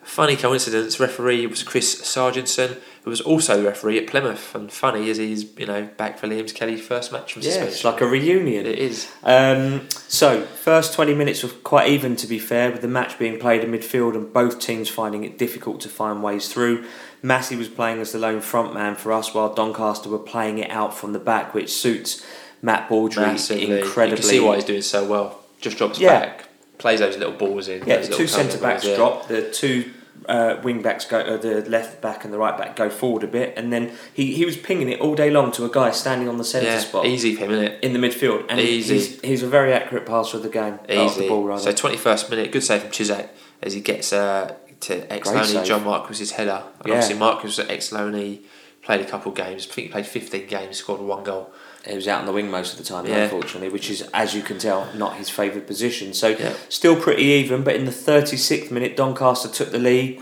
funny coincidence. Referee was Chris Sarginson, who was also referee at Plymouth. And funny as he's you know back for Liam's Kelly's first match from Yeah, suspension. it's like a reunion. it is. Um, so, first 20 minutes were quite even to be fair, with the match being played in midfield and both teams finding it difficult to find ways through. Massey was playing as the lone front man for us, while Doncaster were playing it out from the back, which suits Matt Baudry Massively. incredibly. You can see why he's doing so well. Just drops Yeah. back, plays those little balls in. Yeah, the two centre backs balls, yeah. drop, the two uh, wing backs go, uh, the left back and the right back go forward a bit, and then he, he was pinging it all day long to a guy standing on the centre Yeah, spot easy for him, isn't it? in the midfield, and Easy. he's, he's a very accurate passer of the game, of the Easy. ball rather. So twenty first minute, good save from Cisak as he gets uh, to ex Loney. John Marquis' header. And Yeah. obviously Marquis was at ex Loney, played a couple of games. I think he played fifteen games, scored one goal. He was out on the wing most of the time, Yeah. unfortunately, which is, as you can tell, not his favoured position. So, Yeah. still pretty even, but in the 36th minute, Doncaster took the lead.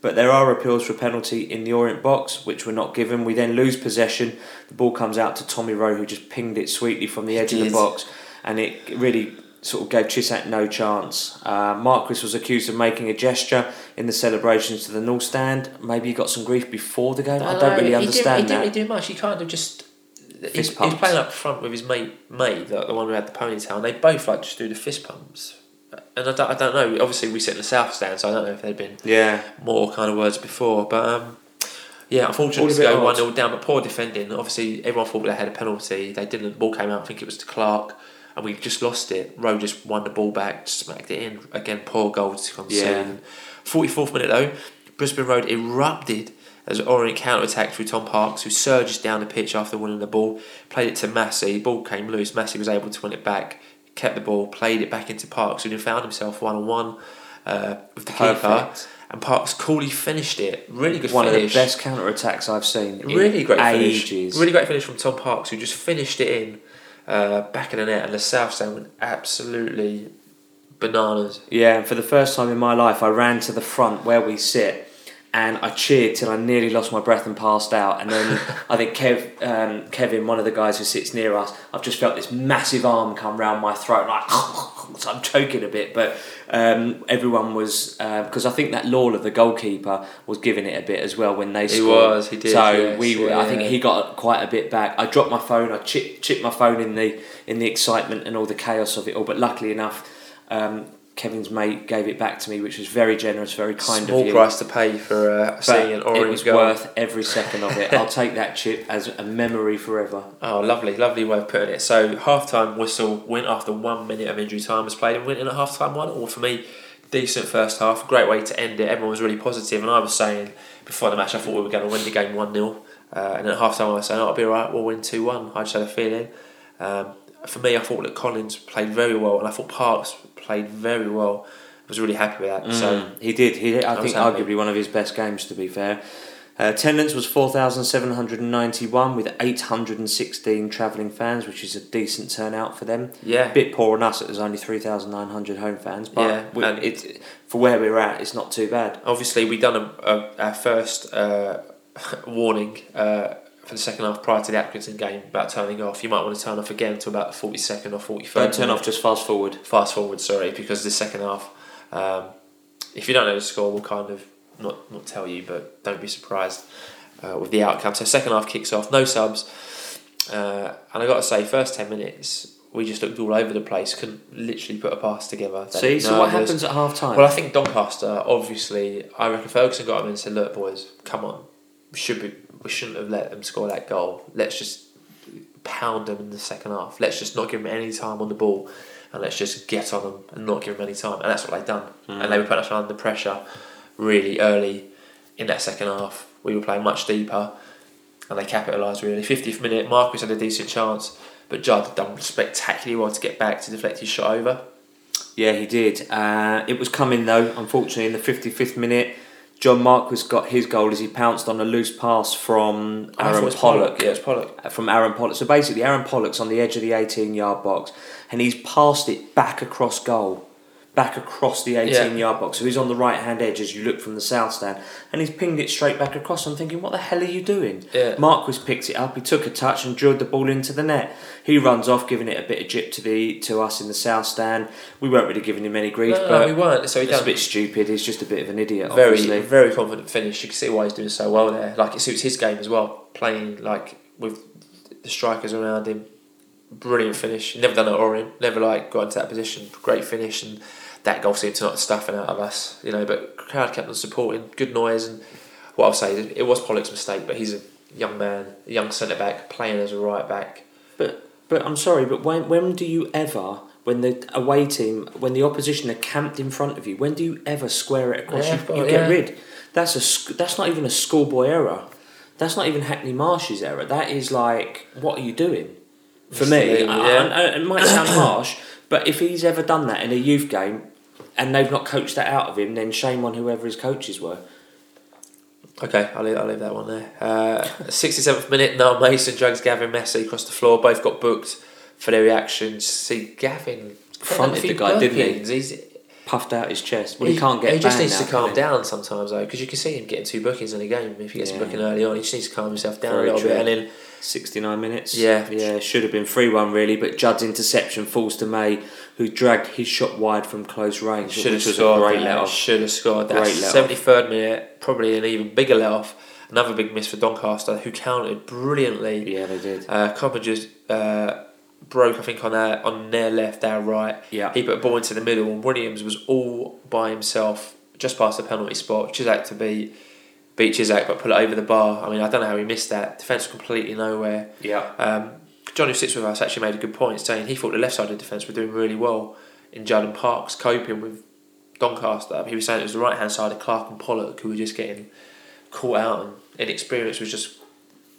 But there are appeals for penalty in the Orient box, which were not given. We then lose possession. The ball comes out to Tommy Rowe, who just pinged it sweetly from the edge of the box, and it really sort of gave Cisak no chance. Uh, Marquis was accused of making a gesture in the celebrations to the North Stand. Maybe he got some grief before the game. I don't really understand he that. Didn't, he didn't really do much. He kind of just. He, he Fist was playing up front with his mate, mate, the, the one who had the ponytail, and they both like just do the fist pumps. And I don't, I don't know. Obviously, we sit in the south stand, so I don't know if there'd been yeah. more kind of words before. But um, yeah, unfortunately, bit go one 0 down, but poor defending. Obviously, everyone thought they had a penalty. They didn't. The ball came out. I think it was to Clark, and we just lost it. Rowe just won the ball back, smacked it in again. Poor goal to concede. Yeah. Forty fourth minute though, Brisbane Road erupted as Orient counter attacked through Tom Parkes, who surges down the pitch after winning the ball. Played it to Massey. Ball came loose. Massey was able to win it back. Kept the ball. Played it back into Parkes, who then found himself one on one uh, with the keeper. And Parkes coolly finished it. Really good One finish. of the best counter attacks I've seen. Really great finish. ages. Really great finish from Tom Parkes, who just finished it in uh, back in the net, and the South Stand went absolutely bananas. Yeah, and for the first time in my life, I ran to the front where we sit, and I cheered till I nearly lost my breath and passed out. And then I think Kev, um, Kevin, one of the guys who sits near us, I've just felt this massive arm come round my throat, like so I'm choking a bit. But um, everyone was because I think that Lawlor, the goalkeeper, was giving it a bit as well when they He scored. was, he did, So yes, we, were, I think he got quite a bit back. I dropped my phone, I chipped, chipped my phone in the in the excitement and all the chaos of it all. But luckily enough. Um, Kevin's mate gave it back to me, which was very generous, very kind Small of you. price to pay for uh, seeing an it orange was goal. worth every second of it. I'll take that chip as a memory forever. Oh, lovely, lovely way of putting it. So half time whistle went after one minute of injury time was played and went in at half time one Or for me. Decent first half, great way to end it. Everyone was really positive, and I was saying before the match I thought we were going to win the game one 0 uh, and at half time I was saying oh, it'll be alright, we'll win two one. I just had a feeling. Um, for me, I thought that Collins played very well, and I thought Parkes played very well. I was really happy with that. So Mm, he did. He, I, I think, arguably one of his best games. To be fair, uh, attendance was four thousand seven hundred and ninety-one with eight hundred and sixteen travelling fans, which is a decent turnout for them. yeah, A bit poor on us. that There's only three thousand nine hundred home fans, but Yeah, we, and- it, for where we're at, it's not too bad. obviously we done a, a, our first uh, warning uh, for the second half prior to the Accrington game about turning off. You might want to turn off again to about the forty second or forty third. Don't turn off. Just fast forward. Fast forward, sorry, because the second half. Um, if you don't know the score, we'll kind of not not tell you, but don't be surprised uh, with the outcome. So second half kicks off, no subs, uh, and I got to say, first ten minutes we just looked all over the place, couldn't literally put a pass together. They See, so what happens at half time? Well, I think Doncaster, obviously, I reckon Ferguson got him and said, "Look, boys, come on, we should be, we shouldn't have let them score that goal. Let's just pound them in the second half. Let's just not give them any time on the ball, and let's just get on them and not give them any time." And that's what they've done. And they were putting us under pressure really early in that second half. We were playing much deeper, and they capitalised really. Fiftieth minute, Marcus had a decent chance, but Judd had done spectacularly well to get back to deflect his shot over. Yeah, he did. Uh, it was coming though. Unfortunately, in the fifty-fifth minute, John Marquis got his goal as he pounced on a loose pass from oh, it Aaron was Pollock. Yeah, it's Pollock. Uh, from Aaron Pollock. So basically, Aaron Pollock's on the edge of the 18 yard box and he's passed it back across goal. Back across the 18 yard box. So he's on the right hand edge as you look from the south stand. And he's pinged it straight back across. I'm thinking, what the hell are you doing? Yeah. Marquis picks it up, he took a touch and drilled the ball into the net. He runs off, giving it a bit of jip to the to us in the south stand. We weren't really giving him any grief, No, but we weren't. So he it's a bit stupid. He's just a bit of an idiot, very, obviously. very confident finish. You can see why he's doing so well there. Like it suits his game as well. Playing like with the strikers around him, brilliant finish. Never done it at Orient. Never like got into that position. Great finish, and that goal seemed to knock the stuffing out of us. You know, but crowd kept on supporting. Good noise, and what I'll say it was Pollock's mistake, but he's a young man, a young centre back playing as a right back. But but I'm sorry, but when when do you ever when the away team when the opposition are camped in front of you, when do you ever square it across? Yeah, you, you yeah. get rid. That's a that's not even a schoolboy error. That's not even Hackney Marsh's error. That is like, what are you doing? For It's me, the- I- yeah. I- I- it might sound harsh, but if he's ever done that in a youth game, and they've not coached that out of him, then shame on whoever his coaches were. Okay, I'll leave, I'll leave that one there. Uh, 67th minute, Noel Mason drags Gavin Massey across the floor. Both got booked for their reactions. See, Gavin Fronted the guy, didn't he? bookings. He's, Puffed out his chest. Well, he, can't get. He just needs now, to calm down sometimes, though, because you can see him getting two bookings in a game. If he gets Yeah. a booking early on, he just needs to calm himself down Very a little true. bit. And then 69 minutes. Yeah. Yeah, should have been 3 1 really, but Judd's interception falls to May, who dragged his shot wide from close range. should have scored. a great that. let off. Should have scored. That Great let off. seventy third minute, probably an even bigger let off. Another big miss for Doncaster, who countered brilliantly. Yeah, they did. Uh, Copper just uh, broke, I think, on our, on their left, their right. Yeah. He put a ball into the middle, and Williams was all by himself just past the penalty spot. Cisak to beat, beat Cisak, but put it over the bar. I mean, I don't know how he missed that. Defence completely nowhere. Yeah. Um, John, who sits with us, actually made a good point, saying he thought the left side of the defence were doing really well in and Parkes coping with Doncaster. He was saying it was the right hand side of Clark and Pollock who were just getting caught out, and inexperience was just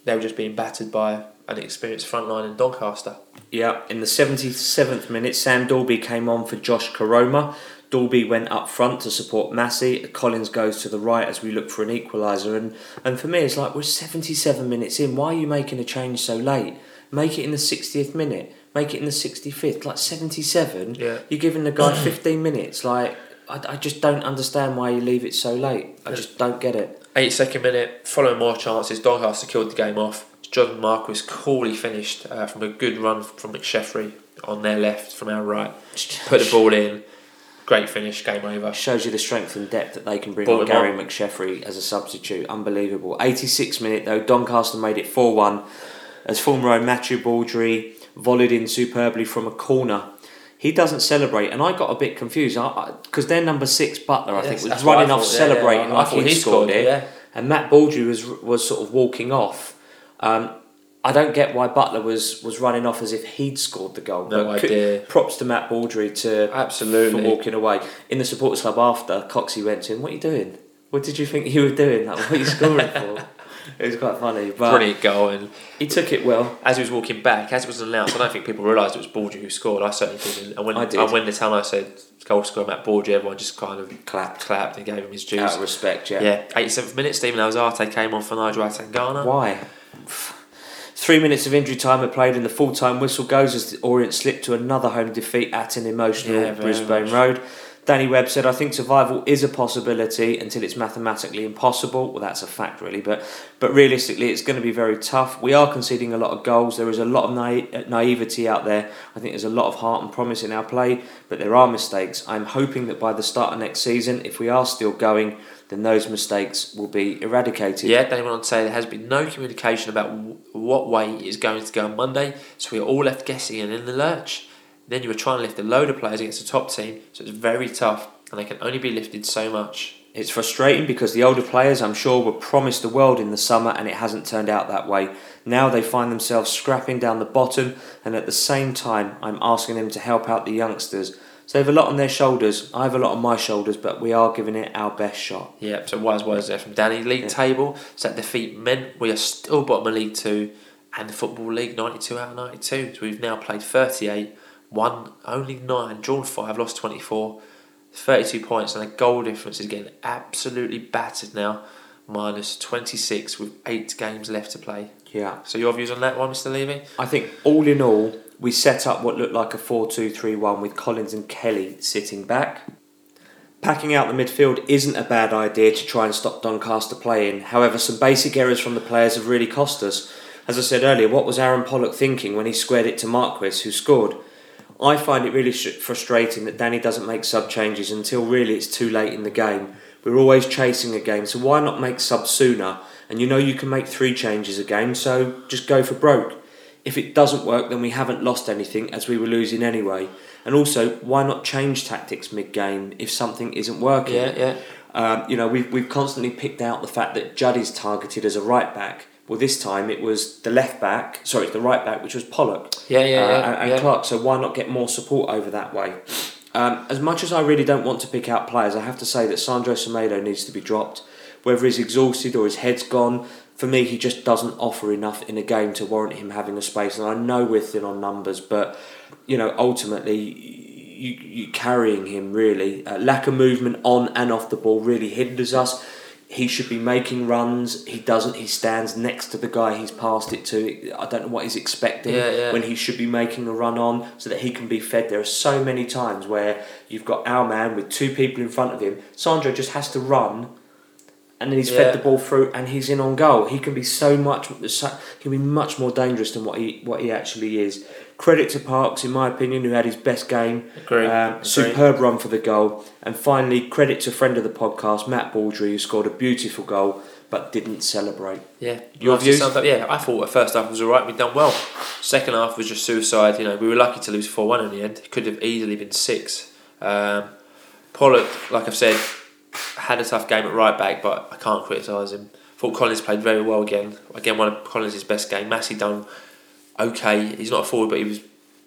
they were just being battered by an experienced frontline in Doncaster. Yeah, in the 77th minute, Sam Dalby came on for Josh Koroma. Dalby went up front to support Massey. Collins goes to the right as we look for an equaliser. And, and for me, it's like we're 77 minutes in. Why are you making a change so late? Make it in the 60th minute. Make it in the 65th. Like 77, Yeah. you're giving the guy 15 minutes. Like, I, I just don't understand why you leave it so late. I just don't get it. Eight second minute, following more chances, Doncaster killed the game off. John Marquis coolly finished uh, from a good run from McSheffrey on their left, from our right. Put the ball in, great finish, game over. Shows you the strength and depth that they can bring Brought on Gary on. McSheffrey as a substitute. Unbelievable. 86 minute though, Doncaster made it 4 1 as former row Matthew Baudry volleyed in superbly from a corner. He doesn't celebrate, and I got a bit confused because their number six Butler, I Yes, think, was that's what I running off thought, yeah, yeah. celebrating I like he scored, scored, it, yeah. and Matt Baudry was was sort of walking off. Um, I don't get why Butler was was running off as if he'd scored the goal. No but idea. props to Matt Baudry to Absolutely. for walking away. In the supporters club after, Coxey went to him, What are you doing? What did you think you were doing? Like, what are you scoring for? It was quite funny. But Brilliant goal, and he took it well. as he was walking back, as it was announced, I don't think people realised it was Baudry who scored. I certainly didn't. And when I did. And when the time I said goal scorer Matt Baudry, everyone just kind of Clapped. clapped and gave him his dues. Out of respect, yeah. yeah, 87th minute, Stephen Alzate came on for Nigel Atangana. Why? Three minutes of injury time are played and the full time whistle goes as the Orient slip to another home defeat at an emotional Yeah, Brisbane much. Road. Danny Webb said, I think survival is a possibility until it's mathematically impossible. Well, that's a fact, really, but but realistically, it's going to be very tough. We are conceding a lot of goals. There is a lot of naive, naivety out there. I think there's a lot of heart and promise in our play, but there are mistakes. I'm hoping that by the start of next season, if we are still going, then those mistakes will be eradicated. Yeah, Danny went on to say there has been no communication about w- what way is going to go on Monday, so we are all left guessing and in the lurch. Then you were trying to lift a load of players against a top team, so it's very tough, and they can only be lifted so much. It's frustrating because the older players, I'm sure, were promised the world in the summer and it hasn't turned out that way. Now they find themselves scrapping down the bottom, and at the same time, I'm asking them to help out the youngsters. So they have a lot on their shoulders. I have a lot on my shoulders, but we are giving it our best shot. Yeah, so wise words there from Danny. League Yeah. table, so that defeat meant we are still bottom of League Two and the Football League 92 out of 92. So we've now played 38, won only 9, drawn 5, lost 24. 32 points, and the goal difference is getting absolutely battered now. Minus 26 with eight games left to play. Yeah. So your views on that one, Mr. Levy? I think all in all, we set up what looked like a 4 2 3 1 with Collins and Kelly sitting back. Packing out the midfield isn't a bad idea to try and stop Doncaster playing. However, some basic errors from the players have really cost us. As I said earlier, what was Aaron Pollock thinking when he squared it to Marquis, who scored? I find it really frustrating that Danny doesn't make sub changes until really it's too late in the game. We're always chasing a game, so why not make subs sooner? And you know you can make three changes a game, so just go for broke. If it doesn't work, then we haven't lost anything as we were losing anyway. And also, why not change tactics mid game if something isn't working? Yeah, yeah. Um, you know, we've, we've constantly picked out the fact that Judd is targeted as a right back. Well, this time it was the left back, sorry, the right back, which was Pollock Yeah, yeah, uh, yeah. and, and yeah. Clark. So why not get more support over that way? Um, as much as I really don't want to pick out players, I have to say that Sandro Semedo needs to be dropped. Whether he's exhausted or his head's gone, for me, he just doesn't offer enough in a game to warrant him having a space. And I know we're thin on numbers, but you know, ultimately, you you carrying him really. Uh, lack of movement on and off the ball really hinders us. He should be making runs. He doesn't. He stands next to the guy he's passed it to. I don't know what he's expecting Yeah, yeah. when he should be making a run on so that he can be fed. There are so many times where you've got our man with two people in front of him. Sandro just has to run, and then he's Yeah. fed the ball through, and he's in on goal. He can be so much. So, he can be much more dangerous than what he what he actually is. Credit to Parkes, in my opinion, who had his best game. Agree. Um, Agree. superb run for the goal. And finally, credit to friend of the podcast, Matt Baudry, who scored a beautiful goal but didn't celebrate. Yeah, Your views? up. Yeah, I thought the first half was alright. We'd done well. Second half was just suicide. You know, we were lucky to lose four one in the end. It could have easily been six. Um, Pollock, like I've said, had a tough game at right back, but I can't criticise him. Thought Collins played very well again. Again, one of Collins' best game. Massey done okay. He's not a forward, but he was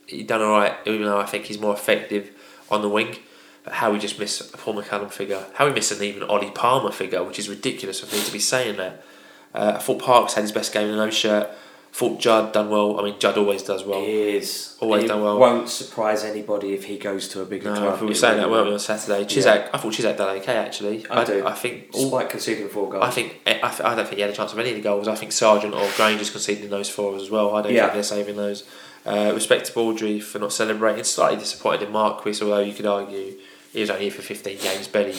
he done alright. Even though I think he's more effective on the wing. But how we just miss a Paul McCallum figure. How we miss an even Ollie Palmer figure, which is ridiculous of me to be saying that. Uh, I thought Parkes had his best game in a no shirt. Thought Judd done well. I mean, Judd always does well. he is. always done well. won't surprise anybody if he goes to a bigger No, club. we were saying that, weren't we, on Saturday? Cisak, I thought Cisak done okay actually. I do. I think all, Despite conceding four goals. I think I, th- I don't think he had a chance of any of the goals. I think Sargeant or Grainger's conceding those four as well. I don't Yeah. think they're saving those. Uh, respect to Baudry for not celebrating. Slightly disappointed in Marquis, although you could argue he was only here for 15 games. Barely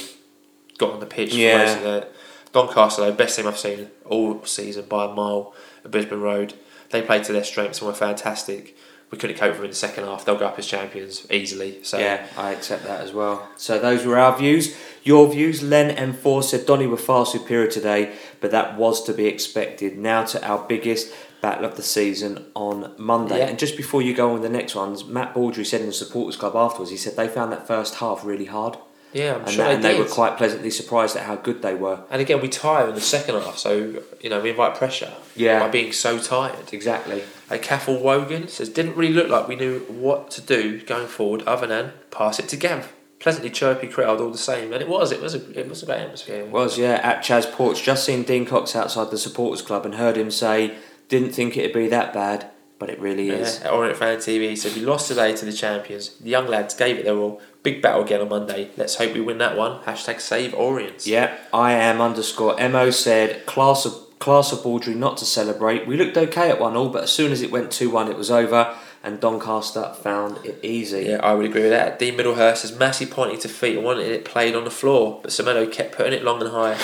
got on the pitch Yeah. for most of that. Doncaster, though, best team I've seen all season by a mile at Brisbane Road. They played to their strengths and were fantastic. We couldn't cope with them in the second half. They'll go up as champions easily. So Yeah, I accept that as well. So those were our views. Your views. Len M4 said Donny were far superior today, but that was to be expected. Now to our biggest battle of the season on Monday. Yeah. And just before you go on with the next ones, Matt Baudry said in the supporters club afterwards, he said they found that first half really hard. Yeah, I'm And, sure that, and they, they were quite pleasantly surprised at how good they were. And again, we tire in the second half, so you know we invite pressure Yeah. by being so tired. Exactly. A Caffel Wogan says didn't really look like we knew what to do going forward, other than pass it to Gav. Pleasantly chirpy crowd all the same, and it was it was a it was a great atmosphere. Was, yeah, at Chaz Porch. Just seen Dean Cox outside the supporters club and heard him say, didn't think it'd be that bad, but it really is. At Orient Fan TV, said we lost today to the champions. The young lads gave it their all. Big battle again on Monday. Let's hope we win that one. Hashtag save Orients. Yeah, I am underscore Mo said class of class of Baudry not to celebrate. We looked okay at one all, but as soon as it went two one, it was over, and Doncaster found it easy. Yeah, I would agree with that. Dean Middlehurst is massively pointing to feet and wanted it played on the floor, but Semedo kept putting it long and high.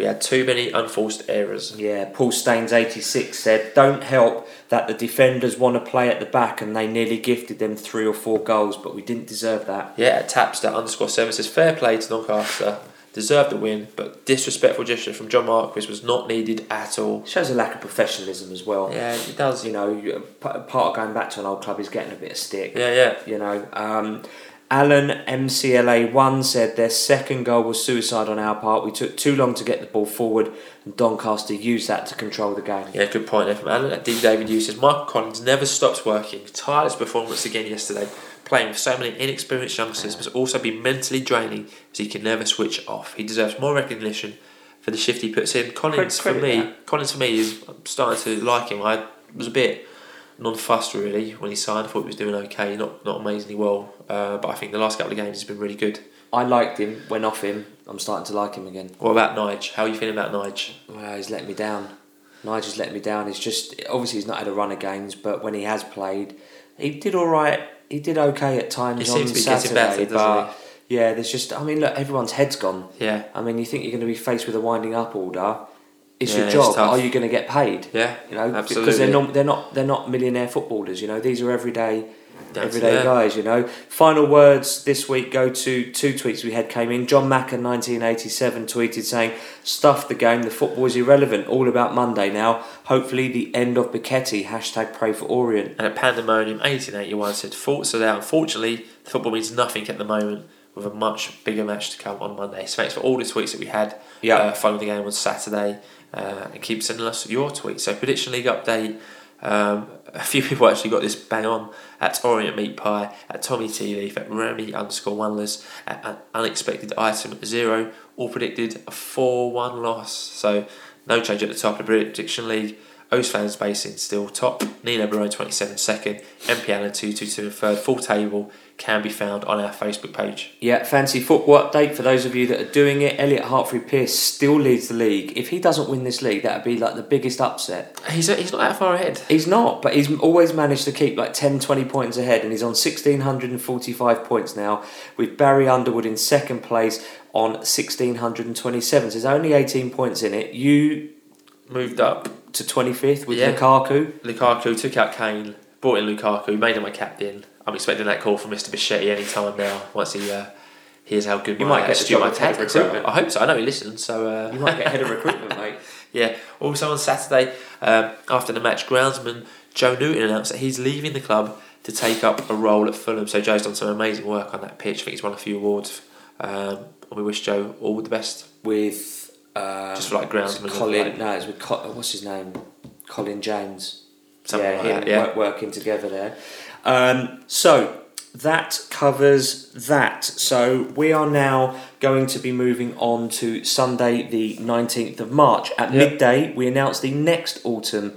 We had too many unforced errors. Yeah, Paul Staines eighty six said, "Don't help that the defenders want to play at the back, and they nearly gifted them three or four goals, but we didn't deserve that." Yeah, at Tapster underscore seven says fair play to Doncaster. Deserved the win, but disrespectful gesture from John Marquis was not needed at all. shows a lack of professionalism as well. Yeah, it does. You know, part of going back to an old club is getting a bit of stick. Yeah, yeah. You know, um, Alan MCLA one said their second goal was suicide on our part. We took too long to get the ball forward, and Doncaster used that to control the game. Yeah, good point there from Alan. And Dean David Hughes says Michael Collins never stops working. Tireless performance again yesterday, playing with so many inexperienced youngsters, must also be mentally draining as he can never switch off. He deserves more recognition for the shift he puts in. Collins Credit for me, that. Collins for me is I'm starting to like him. I was a bit non-fussed really when he signed. I thought he was doing okay, not not amazingly well, uh, but I think the last couple of games he's been really good. I liked him, went off him. I'm starting to like him again. What about Nige? How are you feeling about Nige? Well, he's let me down. Nigel's let me down. He's just obviously he's not had a run of games, but when he has played, he did all right. He did okay at times He on seems to be Saturday, better, but yeah, there's just I mean, look, everyone's head's gone. Yeah, I mean, you think you're going to be faced with a winding up order? It's Yeah, your job. tough. Are you going to get paid? yeah, You know, Absolutely. because they're not they're not they're not millionaire footballers. You know, these are everyday That's- everyday guys. You know. Final words this week go to two tweets we had came in. John Macker, nineteen eighty seven, tweeted saying, "Stuff the game. The football is irrelevant. All about Monday now. Hopefully, the end of Becchetti. Hashtag pray for Orient. And at Pandemonium 1881 said, Thoughts are there. Unfortunately, the football means nothing at the moment with a much bigger match to come on Monday. So thanks for all the tweets that we had Yeah. uh, following the game on Saturday. Uh, and keep sending us your tweets. So Prediction League update. Um, a few people actually got this bang on at Orient Meat Pie, at Tommy T Leaf, at Remy underscore Oneless, at, at Unexpected Item Zero, all predicted a 4 1 loss. So no change at the top of the Prediction League. O's fans basing still top. Nino Barone 27 second. MP Allen 222 in third. Full table can be found on our Facebook page. Yeah, fancy football update for those of you that are doing it. Elliot Hartfrey Pierce still leads the league. If he doesn't win this league, that'd be like the biggest upset. He's, uh, he's not that far ahead. He's not, but he's always managed to keep like 10, 20 points ahead, and he's on 1,645 points now, with Barry Underwood in second place on 1,627. So there's only 18 points in it. You Moved up. to 25th with Yeah. Lukaku. Lukaku took out Kane, brought in Lukaku, made him my captain. I'm expecting that call from Mr. Becchetti any time now. Once he uh, hears how good You my might get the Stuart job of head tactics are. recruitment. I hope so. I know he listens. So uh, You might get head of recruitment, mate. Yeah. Also on Saturday, um, after the match, groundsman Joe Newton announced that he's leaving the club to take up a role at Fulham. So Joe's done some amazing work on that pitch. I think he's won a few awards. Um, and we wish Joe all the best. With uh, Just for like groundsman. Colin, like, no, it's with Co- what's his name? Colin James. Something yeah, like him yeah. work- working together there. Um, so that covers that. So we are now going to be moving on to Sunday, the nineteenth of March at Yep. midday. We announce the next autumn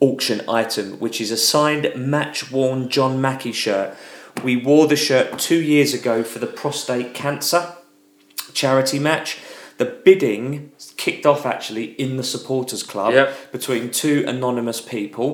auction item, which is a signed match worn John Mackey shirt. We wore the shirt two years ago for the prostate cancer charity match. The bidding kicked off actually in the supporters club Yep. between two anonymous people.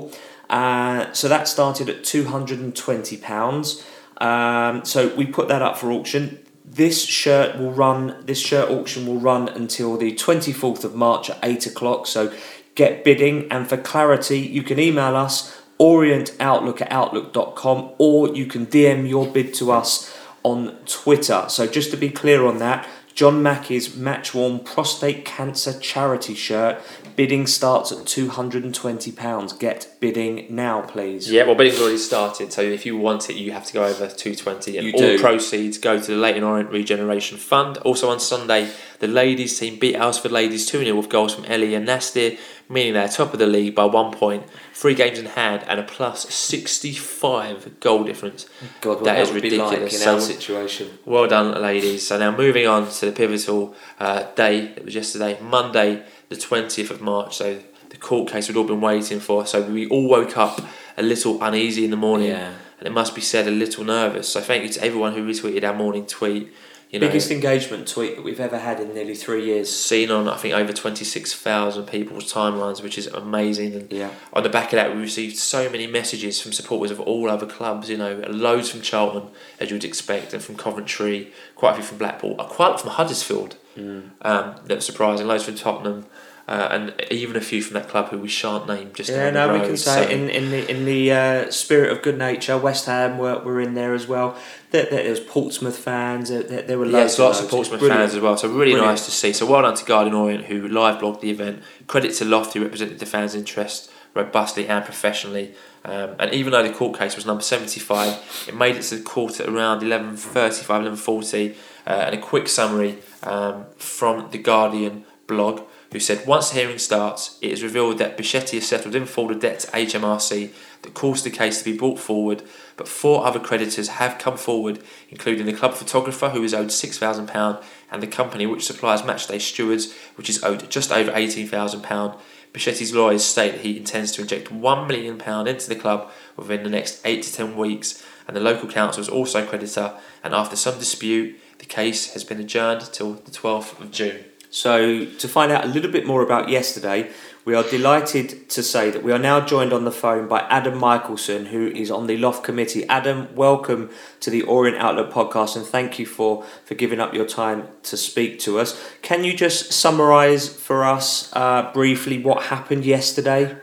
Uh, so that started at two hundred and twenty pounds. Um, so we put that up for auction. This shirt will run. This shirt auction will run until the twenty fourth of March at eight o'clock. So get bidding. And for clarity, you can email us orientoutlook at outlook.com or you can DM your bid to us on Twitter. So just to be clear on that, John Mackey's match worn prostate cancer charity shirt bidding starts at two hundred and twenty pounds. Get bidding now, please. Yeah, well, bidding's already started, so if you want it, you have to go over 220. And You all do. proceeds go to the Leyton Orient Regeneration Fund. Also on Sunday, the ladies team beat Alsford Ladies 2 0 with goals from Ellie and Nastir, meaning they're top of the league by one point, three games in hand, and a plus 65 goal difference. God, That that, is like in ridiculous. our So- situation. Well done, ladies. So now moving on to the pivotal uh, day It was yesterday, Monday, the 20th of March. So the court case we'd all been waiting for. So we all woke up a little uneasy in the morning, Yeah. and it must be said, a little nervous. So thank you to everyone who retweeted our morning tweet. You know, Biggest engagement tweet that we've ever had in nearly three years. seen on I think over 26,000 people's timelines, which is amazing. And Yeah. on the back of that, we received so many messages from supporters of all other clubs. You know, loads from Charlton, as you would expect, and from Coventry, quite a few from Blackpool, quite a lot from Huddersfield. Mm. Um, that was surprising. Loads from Tottenham, uh, and even a few from that club who we shan't name. Just Yeah, no, we can say So- in in the in the uh, spirit of good nature, West Ham were, were in there as well. There, there, there was Portsmouth fans. There, there, were loads, lots and of. Portsmouth Brilliant. fans as well, so really Brilliant. nice to see. So well done to Guardian Orient who live blogged the event. Credit to Loft who represented the fans' interest robustly and professionally. Um, and even though the court case was number 75, it made it to the court at around 11.35, 11.40. Uh, and a quick summary um, from the Guardian blog who said once the hearing starts, it is revealed that Becchetti has settled in full the debt to HMRC that caused the case to be brought forward, but four other creditors have come forward, including the club photographer who is owed £6,000 and the company which supplies matchday stewards, which is owed just over £18,000. Becchetti's lawyers state that he intends to inject £1 million into the club within the next 8 to 10 weeks, and the local council is also creditor, and after some dispute, the case has been adjourned till the 12th of June. So, to find out a little bit more about yesterday, we are delighted to say that we are now joined on the phone by Adam Michelson, who is on the Loft Committee. Adam, welcome to the Orient Outlook podcast and thank you for, for giving up your time to speak to us. Can you just summarise for us uh, briefly what happened yesterday,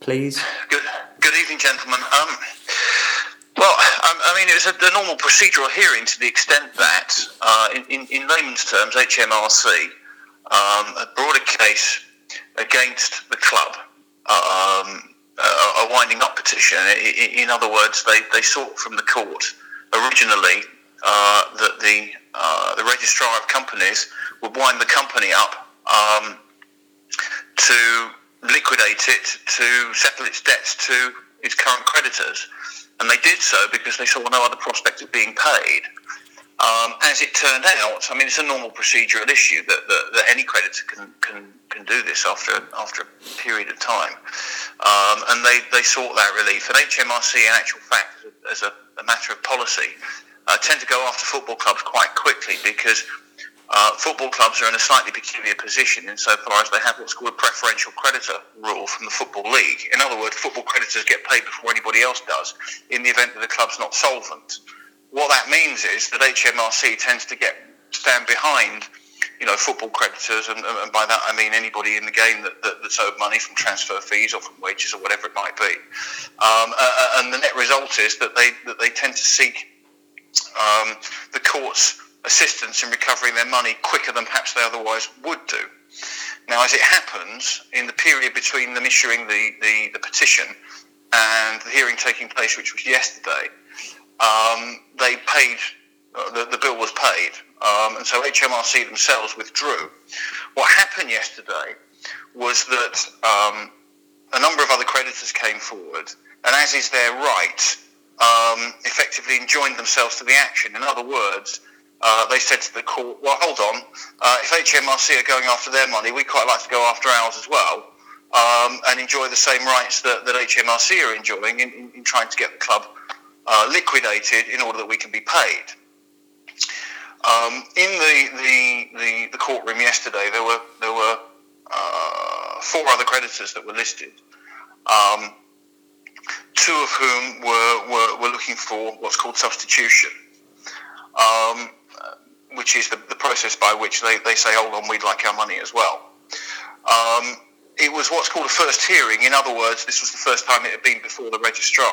please? Good, good evening, gentlemen. Um, well, um, I mean, it was a, a, normal procedural hearing to the extent that, uh, in, in, in layman's terms, HMRC um, brought a case against the club, um, a, a, winding up petition. In, in, other words, they, they sought from the court originally uh, that the uh, the registrar of companies would wind the company up um, to liquidate it, to settle its debts to its current creditors. And they did so because they saw no other prospect of being paid. Um, as it turned out, I mean, it's a normal procedural issue that, that, that, any creditor can, can, can do this after, after a period of time. Um, and they, they sought that relief. And HMRC, in actual fact, as a, a matter of policy, uh, tend to go after football clubs quite quickly because uh, football clubs are in a slightly peculiar position insofar as they have what's called a preferential creditor rule from the Football League. In other words, football creditors get paid before anybody else does in the event that the club's not solvent what that means is that HMRC tends to get stand behind, you know, football creditors, and, and by that I mean anybody in the game that, that, that's owed money from transfer fees or from wages or whatever it might be. Um, uh, and the net result is that they that they tend to seek um, the court's assistance in recovering their money quicker than perhaps they otherwise would do. Now, as it happens, in the period between them issuing the, the, the petition and the hearing taking place, which was yesterday, um, they paid, uh, the, the bill was paid, um, and so HMRC themselves withdrew. What happened yesterday was that um, a number of other creditors came forward, and as is their right, um, effectively enjoined themselves to the action. In other words, uh, they said to the court, well, hold on, uh, if HMRC are going after their money, we quite like to go after ours as well. Um, and enjoy the same rights that, that HMRC are enjoying in, in, in, trying to get the club uh, liquidated in order that we can be paid. Um, in the, the, the, the, courtroom yesterday, there were, there were uh, four other creditors that were listed, um, two of whom were, were, were looking for what's called substitution, um, which is the, the process by which they, they say, hold on, we'd like our money as well. Um, it was what's called a first hearing. In other words, this was the first time it had been before the registrar.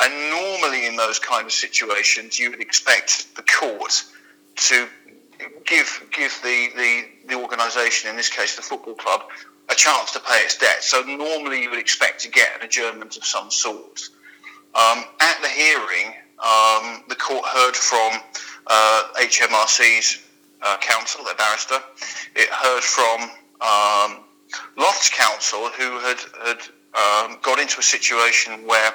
And normally, in those kind of situations, you would expect the court to give give the, the, the organisation, in this case the football club, a chance to pay its debt. So normally, you would expect to get an adjournment of some sort. Um, at the hearing, um, the court heard from uh, HMRC's uh, counsel, their barrister. It heard from um, Loft's counsel, who had, had um, got into a situation where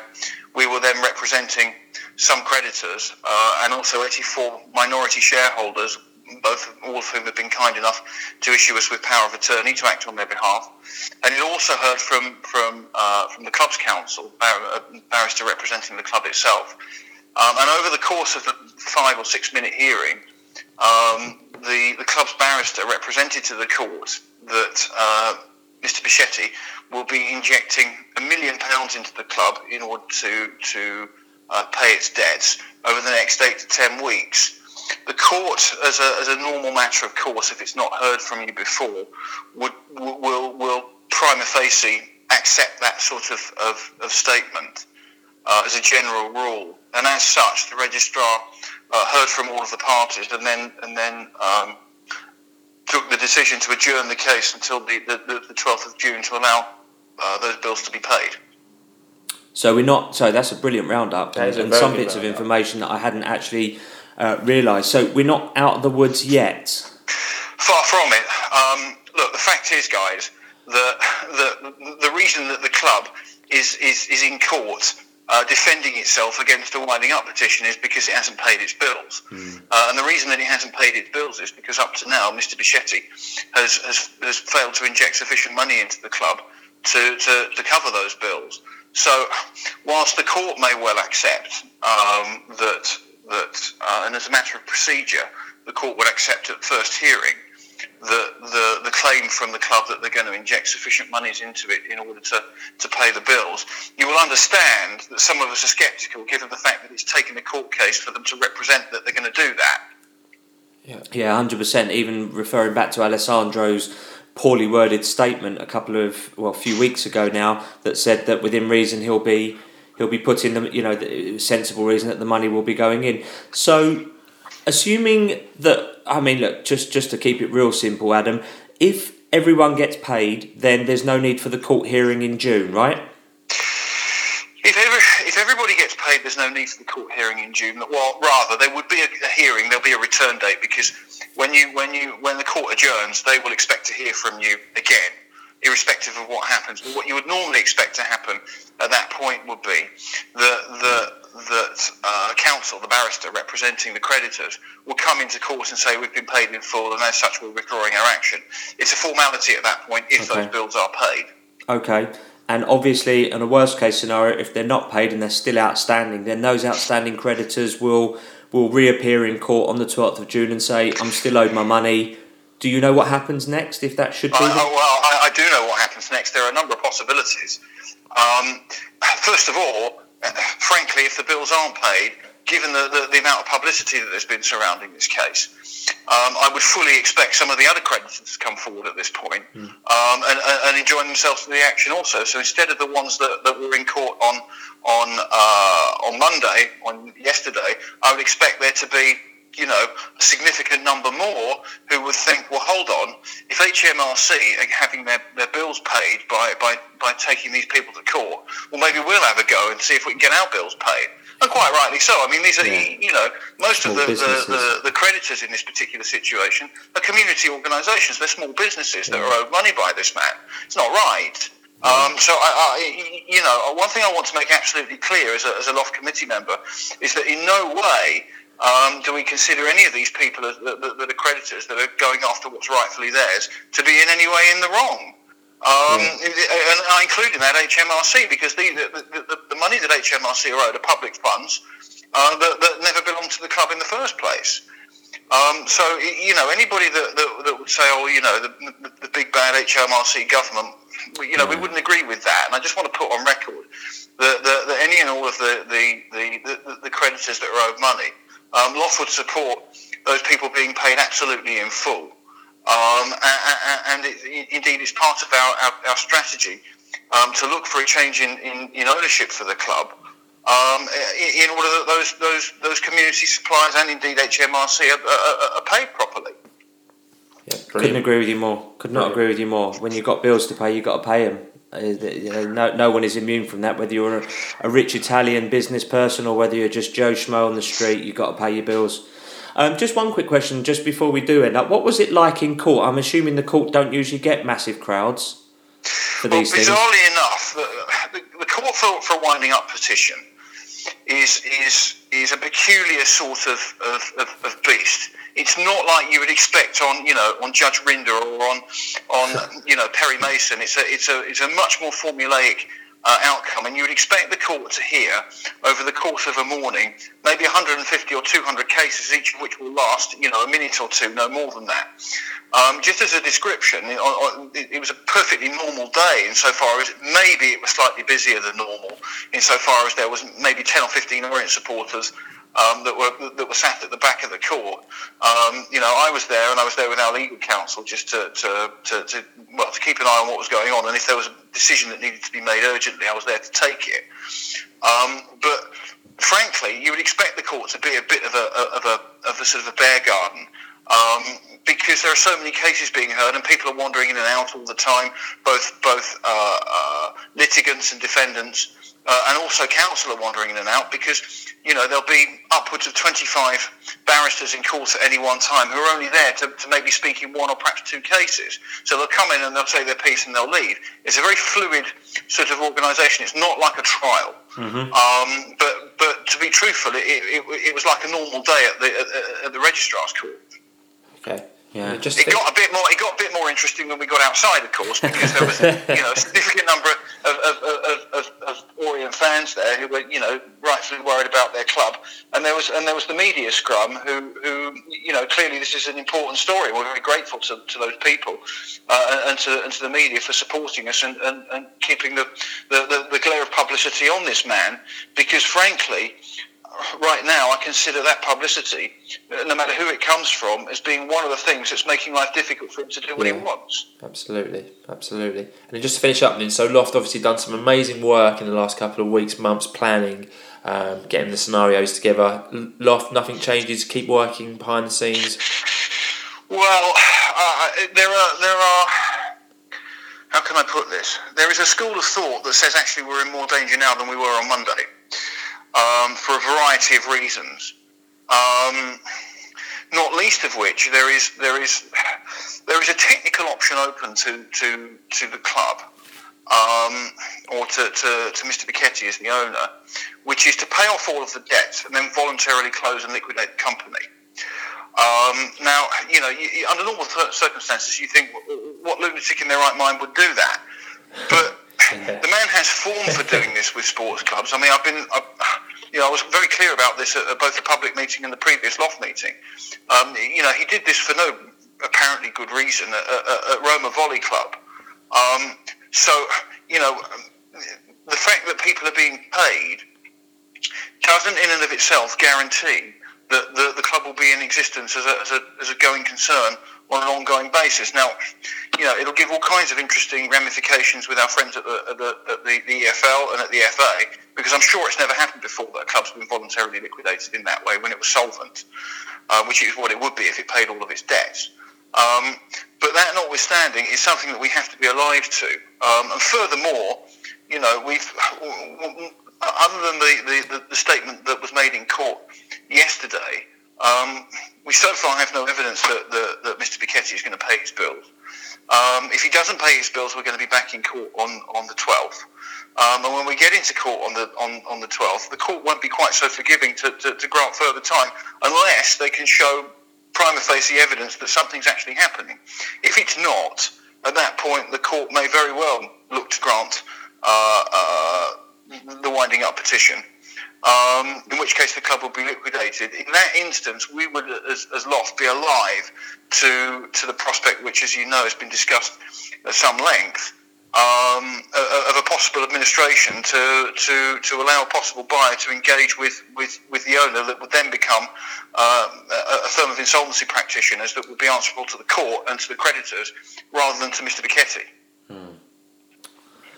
we were then representing some creditors uh, and also 84 minority shareholders, both all of whom had been kind enough to issue us with power of attorney to act on their behalf. And it also heard from from uh, from the club's counsel, bar- barrister representing the club itself. Um, and over the course of the five or six minute hearing, um, the the club's barrister represented to the court that uh, Mr. Becchetti will be injecting a million pounds into the club in order to to uh, pay its debts over the next eight to ten weeks. The court, as a, as a normal matter of course, if it's not heard from you before, would will will prima facie accept that sort of, of, of statement uh, as a general rule. And as such, the registrar uh, heard from all of the parties and then and then um, took the decision to adjourn the case until the, the, the 12th of June to allow uh, those bills to be paid. So we're not. So that's a brilliant roundup, and, and some bits of information that I hadn't actually uh, realised. So we're not out of the woods yet. Far from it. Um, look, the fact is, guys, that the the reason that the club is is, is in court uh, defending itself against a winding up petition is because it hasn't paid its bills. Mm. Uh, and the reason that it hasn't paid its bills is because up to now, Mr. Becchetti has, has, has failed to inject sufficient money into the club to, to, to cover those bills. So, whilst the court may well accept um, that that, uh, and as a matter of procedure, the court would accept at first hearing the, the, the claim from the club that they're going to inject sufficient monies into it in order to, to pay the bills. You will understand that some of us are sceptical given the fact that it's taken a court case for them to represent that they're going to do that. Yeah, yeah, hundred percent. Even referring back to Alessandro's poorly worded statement a couple of well, a few weeks ago now that said that within reason he'll be he'll be putting the you know the sensible reason that the money will be going in. So, assuming that I mean, look, just just to keep it real simple, Adam, if everyone gets paid, then there's no need for the court hearing in June, right? If, every, if everybody gets paid, there's no need for the court hearing in June. Well, rather, there would be a, a hearing. There'll be a return date because when you when you when the court adjourns, they will expect to hear from you again irrespective of what happens. But what you would normally expect to happen at that point would be that the that uh, counsel, the barrister representing the creditors, will come into court and say we've been paid in full, and as such we're withdrawing our action. It's a formality at that point if okay. those bills are paid. Okay. And obviously, in a worst case scenario, if they're not paid and they're still outstanding, then those outstanding creditors will will reappear in court on the 12th of June and say, I'm still owed my money, do you know what happens next if that should be? Uh, well, I, I, do know what happens next. There are a number of possibilities. Um, first of all, frankly, if the bills aren't paid, given the, the, the, amount of publicity that there's been surrounding this case, um, I would fully expect some of the other creditors to come forward at this point mm. um, and, and, and join themselves in the action also. So instead of the ones that, that were in court on on uh, on Monday, on yesterday, I would expect there to be you know, a significant number more who would think, well, hold on, if HMRC are having their, their bills paid by, by, by taking these people to court, well, maybe we'll have a go and see if we can get our bills paid. And quite rightly so. I mean, these are, yeah. you know, most small of the, the, the, the, creditors in this particular situation are community organisations. They're small businesses yeah. that are owed money by this man. It's not right. Um, so, I, I, you know, one thing I want to make absolutely clear as a, as a LOFT committee member is that in no way um, do we consider any of these people as, that, that, are creditors that are going after what's rightfully theirs to be in any way in the wrong? Um, yeah. And I include in that HMRC because the, the, the, the money that HMRC are owed are public funds uh, that, that, never belonged to the club in the first place. Um, so, you know, anybody that, that, that, would say, oh, you know, the, the big bad HMRC government, you know, we wouldn't agree with that. And I just want to put on record that, that, that any and all of the, the, the, the, creditors that are owed money um, LOFT would support those people being paid absolutely in full. Um, and, and it, indeed, it's part of our, our, our strategy um, to look for a change in, in, in ownership for the club um, in order that those, those, those community suppliers and indeed HMRC are, are, are paid properly. Yeah, couldn't agree with you more. Could not agree with you more. When you've got bills to pay, you've got to pay them. No, no one is immune from that. Whether you're a, a, rich Italian business person or whether you're just Joe Schmo on the street, you've got to pay your bills. Um, just one quick question, just before we do end up. What was it like in court? I'm assuming the court don't usually get massive crowds for these well, bizarrely things. enough, the, the court for, for winding up petition is is is a peculiar sort of, of, of, of beast it's not like you would expect on you know on Judge Rinder or on on you know Perry Mason. It's a it's a it's a much more formulaic uh, outcome, and you would expect the court to hear over the course of a morning maybe 150 or 200 cases, each of which will last you know a minute or two, no more than that. Um, just as a description, it, it, was a perfectly normal day insofar as maybe it was slightly busier than normal, insofar as there was maybe 10 or 15 Orient supporters um, that were that were sat at the back of the court. Um, you know, I was there, and I was there with our legal counsel just to, to, to, to, well to keep an eye on what was going on, and if there was a decision that needed to be made urgently, I was there to take it. Um, but frankly, you would expect the court to be a bit of a of a of a sort of a bear garden. Um, because there are so many cases being heard and people are wandering in and out all the time, both both uh, uh, litigants and defendants, uh, and also counsel are wandering in and out because you know there'll be upwards of 25 barristers in court at any one time who are only there to, to maybe speak in one or perhaps two cases. So they'll come in and they'll say their piece and they'll leave. It's a very fluid sort of organisation. It's not like a trial. Mm-hmm. Um, but but to be truthful, it, it, it, was like a normal day at the at, at the registrar's court. Okay. Yeah. It just It got a bit more. It got a bit more interesting when we got outside, of course, because there was you know a significant number of, of, of, of, of Orient fans there who were you know rightfully worried about their club, and there was and there was the media scrum who who you know clearly this is an important story. We're very grateful to, to those people uh, and to and to the media for supporting us and, and, and keeping the, the, the, the glare of publicity on this man, because frankly right now, I consider that publicity, no matter who it comes from, as being one of the things that's making life difficult for him to do what Yeah. he wants. Absolutely, absolutely. And just to finish up, then, so Loft obviously done some amazing work in the last couple of weeks, months, planning, um, getting the scenarios together. Loft, nothing changes. Keep working behind the scenes. Well, uh, there are there are. How can I put this? There is a school of thought that says actually we're in more danger now than we were on Monday, um, for a variety of reasons. Um, not least of which there is there is there is a technical option open to to, to the club um, or to, to, to Mr. Becchetti as the owner, which is to pay off all of the debts and then voluntarily close and liquidate the company. Um, now, you know, you- under normal circumstances, you think, what lunatic in their right mind would do that? But the man has form for doing this with sports clubs. I mean, I've been, I, you know, I was very clear about this at, both the public meeting and the previous loft meeting. Um, you know, he did this for no apparently good reason at, at, at Roma Volley Club. Um, so, you know, the fact that people are being paid doesn't in and of itself guarantee that the, the club will be in existence as a, as, a, as a going concern on an ongoing basis. Now, you know, it'll give all kinds of interesting ramifications with our friends at the, at the, at the, the EFL and at the FA, because I'm sure it's never happened before that a club's been voluntarily liquidated in that way when it was solvent, uh, which is what it would be if it paid all of its debts. Um, but that notwithstanding, is something that we have to be alive to. Um, and furthermore, you know, we've other than the, the, the, the statement that was made in court yesterday, um, we so far have no evidence that, that, that Mr. Becchetti is going to pay his bills. Um, if he doesn't pay his bills, we're going to be back in court on, on the 12th. Um, and when we get into court on the on, on the 12th, the court won't be quite so forgiving to, to, to grant further time unless they can show prima facie evidence that something's actually happening. If it's not, at that point, the court may very well look to grant uh, uh, the winding up petition. Um, in which case the club will be liquidated. In that instance, we would, as, as Loft, be alive to to the prospect, which, as you know, has been discussed at some length, um, of a possible administration to, to, to allow a possible buyer to engage with, with, with the owner that would then become uh, a, firm of insolvency practitioners that would be answerable to the court and to the creditors rather than to Mr. Becchetti.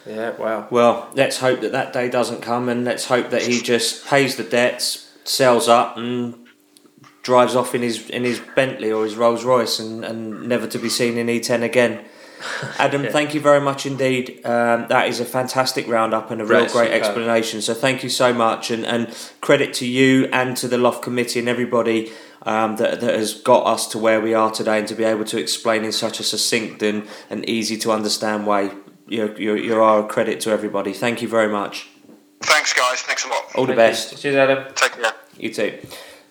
Yeah, wow. Well, let's hope that that day doesn't come, and let's hope that he just pays the debts, sells up, and drives off in his in his Bentley or his Rolls Royce, and, and never to be seen in E10 again. Adam, Yeah. thank you very much indeed. Um, that is a fantastic roundup and a real Right, great superb. explanation. So thank you so much, and, and credit to you and to the Loft Committee and everybody um, that, that has got us to where we are today, and to be able to explain in such a succinct and, and easy to understand way. You're, you're, you are a credit to everybody. Thank you very much. Thanks, guys. Thanks a lot. All the Thank best. You. Cheers, Adam. Take care. You too.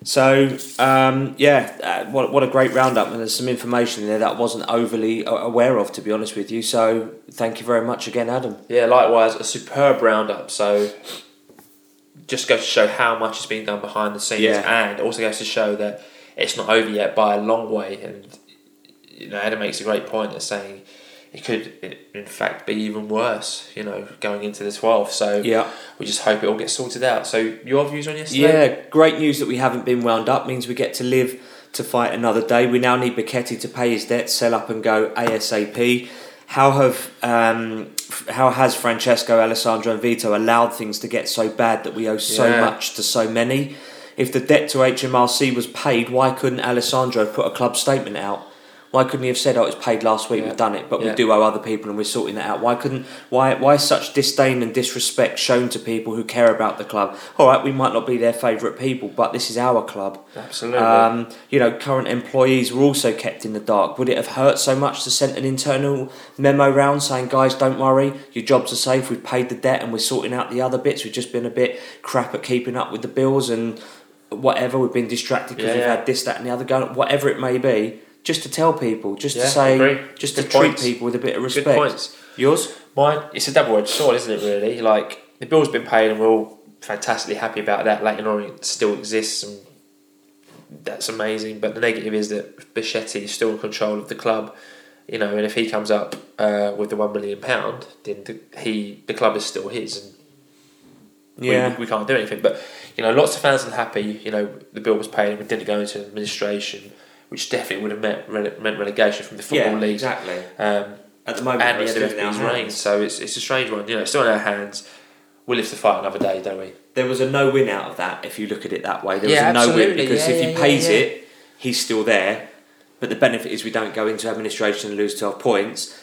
So, um, yeah, uh, what, what a great roundup, and there's some information in there that I wasn't overly aware of, to be honest with you. So, thank you very much again, Adam. Yeah, likewise, a superb roundup. So, just goes to show how much is being done behind the scenes, Yeah. and also goes to show that it's not over yet by a long way. And you know, Adam makes a great point of saying it could, in fact, be even worse. You know, going into the twelfth. So Yeah. we just hope it all gets sorted out. So your views on yesterday? Yeah, great news that we haven't been wound up means we get to live to fight another day. We now need Becchetti to pay his debt, sell up and go ASAP. How have um, how has Francesco, Alessandro, and Vito allowed things to get so bad that we owe so Yeah. much to so many? If the debt to HMRC was paid, why couldn't Alessandro put a club statement out? Why couldn't he have said, "Oh, it was paid last week. Yeah. We've done it," but we do owe other people, and we're sorting that out. Why couldn't? Why? Why such disdain and disrespect shown to people who care about the club? All right, we might not be their favourite people, but this is our club. Absolutely. Um, you know, current employees were also kept in the dark. Would it have hurt so much to send an internal memo round saying, "Guys, don't worry, your jobs are safe. We've paid the debt, and we're sorting out the other bits. We've just been a bit crap at keeping up with the bills and whatever. We've been distracted because Yeah, we've yeah. had this, that, and the other going. Whatever it may be." Just to tell people, just Yeah, to say, agree. just Good to treat points. people with a bit of Good respect. points. Yours? Mine, it's a double-edged sword, isn't it? Really, like the bill's been paid, and we're all fantastically happy about that. Leyton Orient still exists, and that's amazing. But the negative is that Becchetti is still in control of the club. You know, and if he comes up uh, with the one million pound, then the, he the club is still his, and we- Yeah. we, can't do anything. But you know, lots of fans are happy. You know, the bill was paid, and we didn't go into administration, which definitely would have meant rele- meant relegation from the football yeah, league. exactly. Um, At the moment, and the still end of our his reign. So it's, it's a strange one. You know, it's still in our hands. We'll live to fight another day, don't we? There was a no win out of that, if you look at it that way. There Yeah, was a no win because Yeah, if he pays it, he's still there. But the benefit is we don't go into administration and lose 12 points.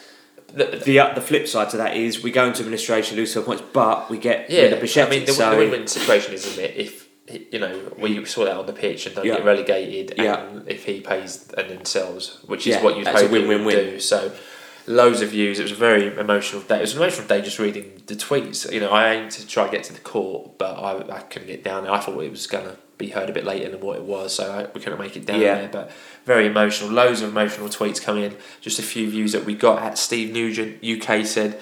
The, The, uh, the flip side to that is we go into administration, lose 12 points, but we get yeah, rid of Becchetti. I mean, the, so, the win-win situation is, isn't it? If you know, we mm. saw that on the pitch and don't Yeah. get relegated, Yeah. and if he pays and then sells, which is Yeah, what you'd hope he win-win-win. do. So, loads of views. It was a very emotional day. It was an emotional day just reading the tweets. You know, I aimed to try and get to the court, but I, I couldn't get down there. I thought it was gonna be heard a bit later than what it was, so I, we couldn't make it down Yeah. there. But very emotional. Loads of emotional tweets coming in. Just a few views that we got at Steve Nugent UK said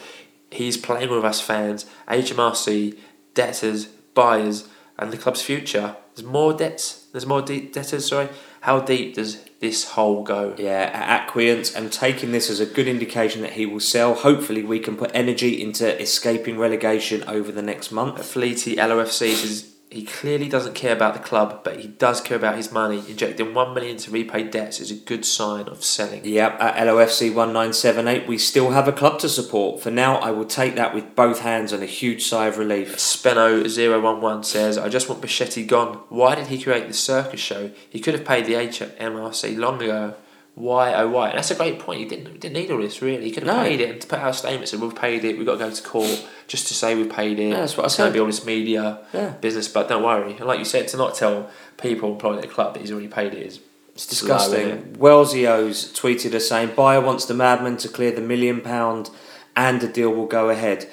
he's playing with us fans, HMRC, debtors, buyers, and the club's future. There's more debts. There's more de- debtors. Sorry. How deep does this hole go? Yeah, Acquiant and taking this as a good indication that he will sell. Hopefully, we can put energy into escaping relegation over the next month. Fleety LOFC he clearly doesn't care about the club, but he does care about his money. Injecting one million to repay debts is a good sign of selling. Yep, at LOFC 1978, we still have a club to support. For now, I will take that with both hands and a huge sigh of relief. Speno011 says, I just want Becchetti gone. Why did he create the circus show? He could have paid the HMRC long ago. Why, oh, why? And that's a great point. He didn't, didn't need all this, really. He could have No. paid it and to put out a statement said, We've paid it, we've got to go to court just to say we've paid it. Yeah, that's what I said. to be all this media Yeah. business, but don't worry. And like you said, to not tell people employed at the club that he's already paid it is It's disgusting. it? Wellesio's tweeted us saying, Buyer wants the madman to clear the million pound and the deal will go ahead.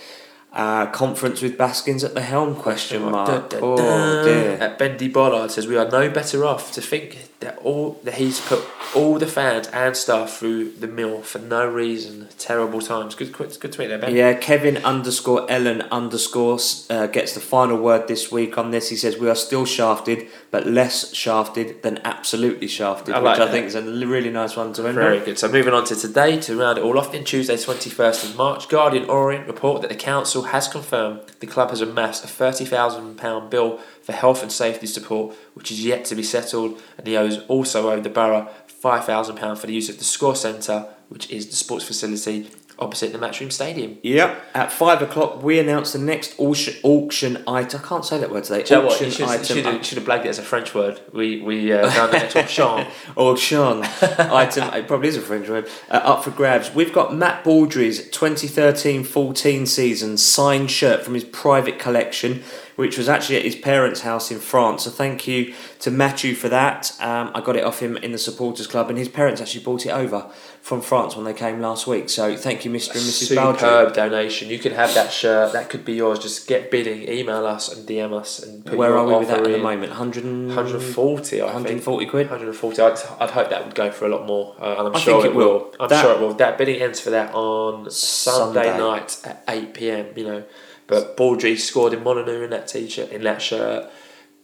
Uh, conference with Baskins at the helm? Question mark. Dun, dun, Oh dear. At Bendy Bollard says we are no better off to think that all that he's put all the fans and staff through the mill for no reason. Terrible times. Good, good, good tweet there, Ben. Yeah, Kevin underscore Ellen underscore uh, gets the final word this week on this. He says we are still shafted, but less shafted than absolutely shafted, I like which I think is a really nice one to end Very on. good. So moving on to today to round it all off. In Tuesday, twenty first of March, Guardian Orient report that the council has confirmed the club has amassed a thirty thousand pound bill for health and safety support, which is yet to be settled, and he owes also owed the borough five thousand pound for the use of the Score Centre, which is the sports facility opposite the Matchroom Stadium. Yep. At five o'clock, we announce the next auction, auction item. I can't say that word today. Do you know what? auction You should, item. should, have, should have blagged it as a French word. We we uh, found the actual Sean. Auction item. It probably is a French word. Uh, up for grabs. We've got Matt Baudry's 2013-14 season signed shirt from his private collection, which was actually at his parents' house in France. So thank you to Matthew for that. Um, I got it off him in the supporters club, and his parents actually brought it over from France when they came last week. So thank you, Mr. and Mrs. Baudry. Superb donation. You can have that shirt. That could be yours. Just get bidding. Email us and DM us and put Where are we with that at the moment? 100 140, I think. 140 quid. 140. I'd, I'd hope that would go for a lot more, uh, and I'm I sure think it it will. will. I'm That- sure it will. That bidding ends for that on Sunday, Sunday. night at 8 pm. You know, but Baudry scored in Molyneux in that t-shirt, in that shirt.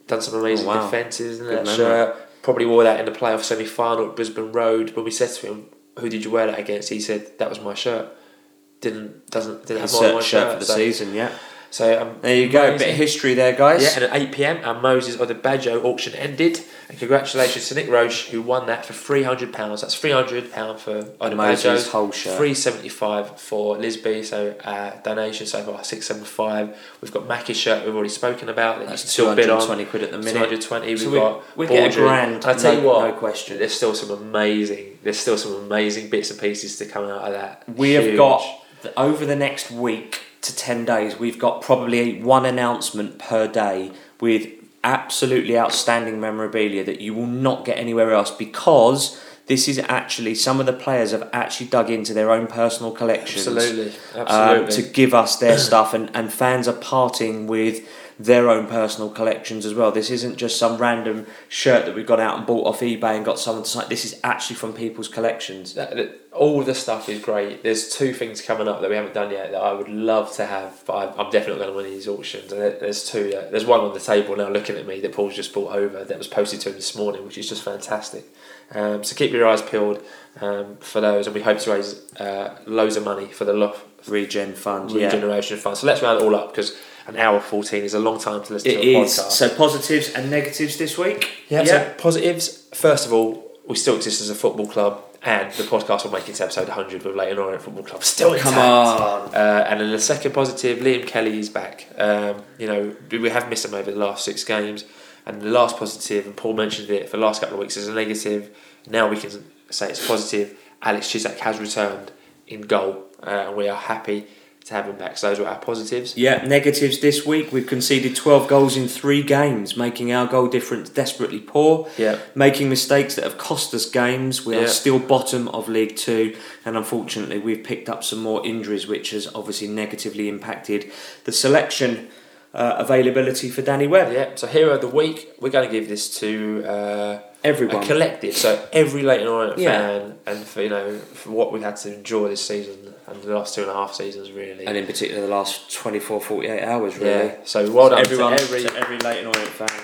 Done some amazing Oh, wow. defences in Good that memory. shirt. Probably wore that in the playoff semi-final at Brisbane Road. When we said to him, "Who did you wear that against?" He said, "That was my shirt." Didn't doesn't didn't His have than shirt, shirt for the so, season, yeah. So um, There you go, a bit of history there, guys. Yeah, and at 8 pm, our Moses Odubajo auction ended. And congratulations to Nick Roche, who won that for £300. That's £300 for Moses' whole shirt. 375 for Lisbie, so uh, donation so far 675 We've got Mackie's shirt we've already spoken about that That's still bid on. 220 quid at the minute. 220 We've So we- got we get a grand, I tell no- you what, no question. There's still some amazing. There's still some amazing bits and pieces to come out of that. We have got over the next week to 10 days, we've got probably one announcement per day with absolutely outstanding memorabilia that you will not get anywhere else because This is actually some of the players have actually dug into their own personal collections. Absolutely, um, to give us their stuff, and, and fans are parting with their own personal collections as well. This isn't just some random shirt that we've gone out and bought off eBay and got someone to sign. This is actually from people's collections. All the stuff is great. There's two things coming up that we haven't done yet that I would love to have, but I'm definitely going to win these auctions. And there's two. Uh, there's one on the table now, looking at me that Paul's just brought over that was posted to him this morning, which is just fantastic. Um, so keep your eyes peeled um, for those, and we hope to raise uh, loads of money for the Lo- Regen fund, yeah. regeneration fund. So let's round it all up because an hour fourteen is a long time to listen It to a is. podcast. So positives and negatives this week. Yeah, so positives. First of all, we still exist as a football club, and the podcast will make it to episode 100 with Leyton Orient Football Club. Still intact. Come on. Uh, and then the second positive, Liam Kelly is back. Um, you know, we have missed him over the last six games. And the last positive, and Paul mentioned it for the last couple of weeks as a negative. Now we can say it's positive. Alex Cisak has returned in goal, uh, and we are happy to have him back. So those were our positives. Yeah, negatives this week. We've conceded 12 goals in three games, making our goal difference desperately poor. Yeah. Making mistakes that have cost us games. We are still bottom of League Two, and unfortunately, we've picked up some more injuries, which has obviously negatively impacted the selection uh, availability for Danny Webb. Yeah. So hero of the week, we're going to give this to. Uh, Everyone. a collective. So every Leyton Orient Yeah. fan, and for you know for what we've had to endure this season and the last two and a half seasons, really. and in particular, the last 24, 48 hours, really. yeah. So well done Everyone, to every to every Leyton Orient fan.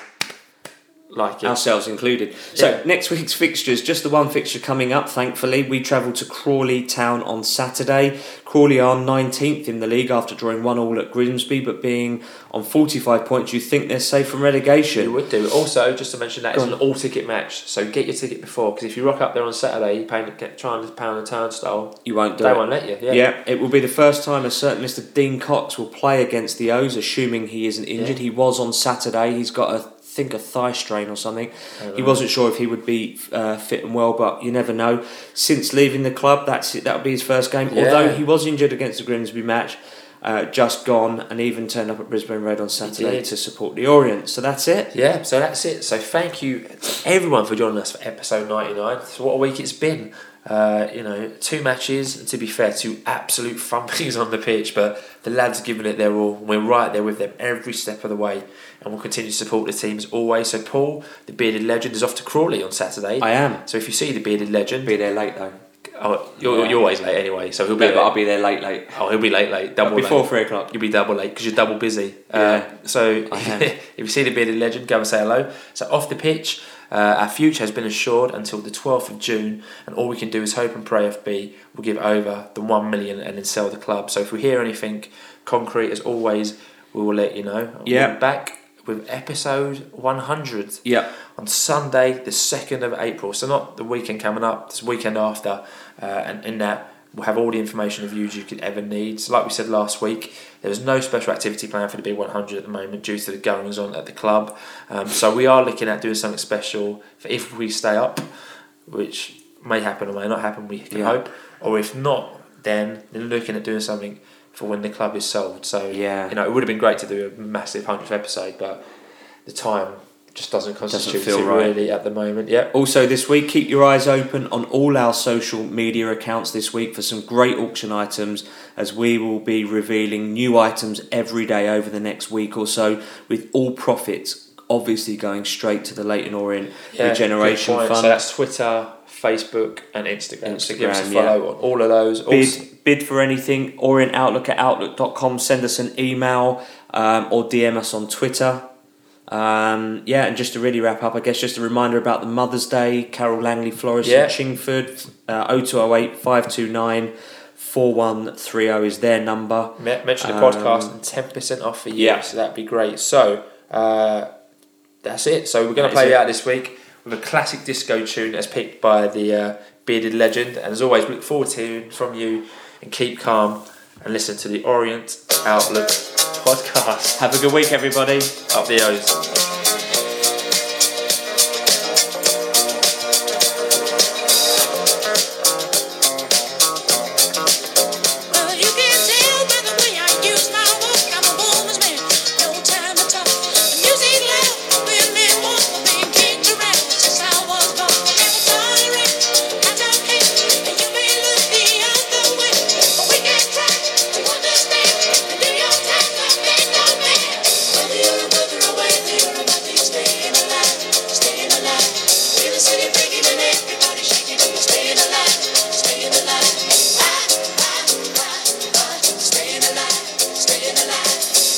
Like it. ourselves included. So Yeah. next week's fixtures, just the one fixture coming up. Thankfully, we travel to Crawley Town on Saturday. Crawley are nineteenth in the league after drawing one all at Grimsby, but being on forty-five points, you think they're safe from relegation. You would do. Also, just to mention that Go it's an all ticket match, so get your ticket before because if you rock up there on Saturday, you paying get trying to pound a turnstile, You won't do they it. won't let you. Yeah. Yeah. it will be the first time a certain Mr. Dean Cox will play against the O's, assuming he isn't injured. He was on Saturday. He's got a think a thigh strain or something. He wasn't sure if he would be uh, fit and well, but you never know. Since leaving the club, that's it. That would be his first game. Yeah. Although he was injured against the Grimsby match, uh, just gone, and even turned up at Brisbane Road on Saturday to support the Orient. So that's it. Yeah, so that's it. So thank you to everyone for joining us for episode 99. So what a week it's been. Uh, you know, two matches, to be fair, two absolute thumpings on the pitch, but the lads are giving it their all. We're right there with them every step of the way, and we'll continue to support the team as always. So Paul, the bearded legend, is off to Crawley on Saturday. I am. So if you see the bearded legend, Be there late though. oh, you're, you're always late anyway, so he'll be Yeah, but there. I'll be there late, late. Oh, he'll be late, late, double Before late. three o'clock. You'll be double late because you're double busy. Yeah, uh, so if you see the bearded legend, go and say hello. So off the pitch, uh, our future has been assured until the 12th of June, and all we can do is hope and pray FB will give over the one million and then sell the club. So if we hear anything concrete, as always, we will let you know. Yeah. we're back with episode 100 Yeah. on Sunday, the 2nd of April. So, not the weekend coming up, the weekend after. Uh, and in that, we'll have all the information of views you could ever need. So, like we said last week, there was no special activity planned for the B100 at the moment due to the goings on at the club. Um, so, we are looking at doing something special for if we stay up, which may happen or may not happen, we can Yeah. hope. Or if not, then then looking at doing something for when the club is sold. So, Yeah. you know, it would have been great to do a massive 100th episode, but the time just doesn't constitute feel it right. really at the moment. Yeah. Also, this week, keep your eyes open on all our social media accounts this week for some great auction items, as we will be revealing new items every day over the next week or so, with all profits obviously going straight to the Leyton Orient Regeneration. Fund. So that's Twitter, Facebook, and Instagram. so give us a Instagram, follow on all of those. Also, bid, bid for anything, Orient Outlook at outlook.com. Send us an email um, or DM us on Twitter. Um, yeah, and just to really wrap up, I guess just a reminder about the Mother's Day, Carole Langley Florist Yeah. in Chingford, uh, 0208 529 4130 is their number. mention the Um, podcast and ten percent off for you. yeah. So that'd be great. So uh, that's it. So we're going to play it. out this week with a classic disco tune as picked by the uh, bearded legend. And as always, we look forward to hearing from you and keep calm and listen to the Orient Outlook podcast. Have a good week, everybody. Up the O's.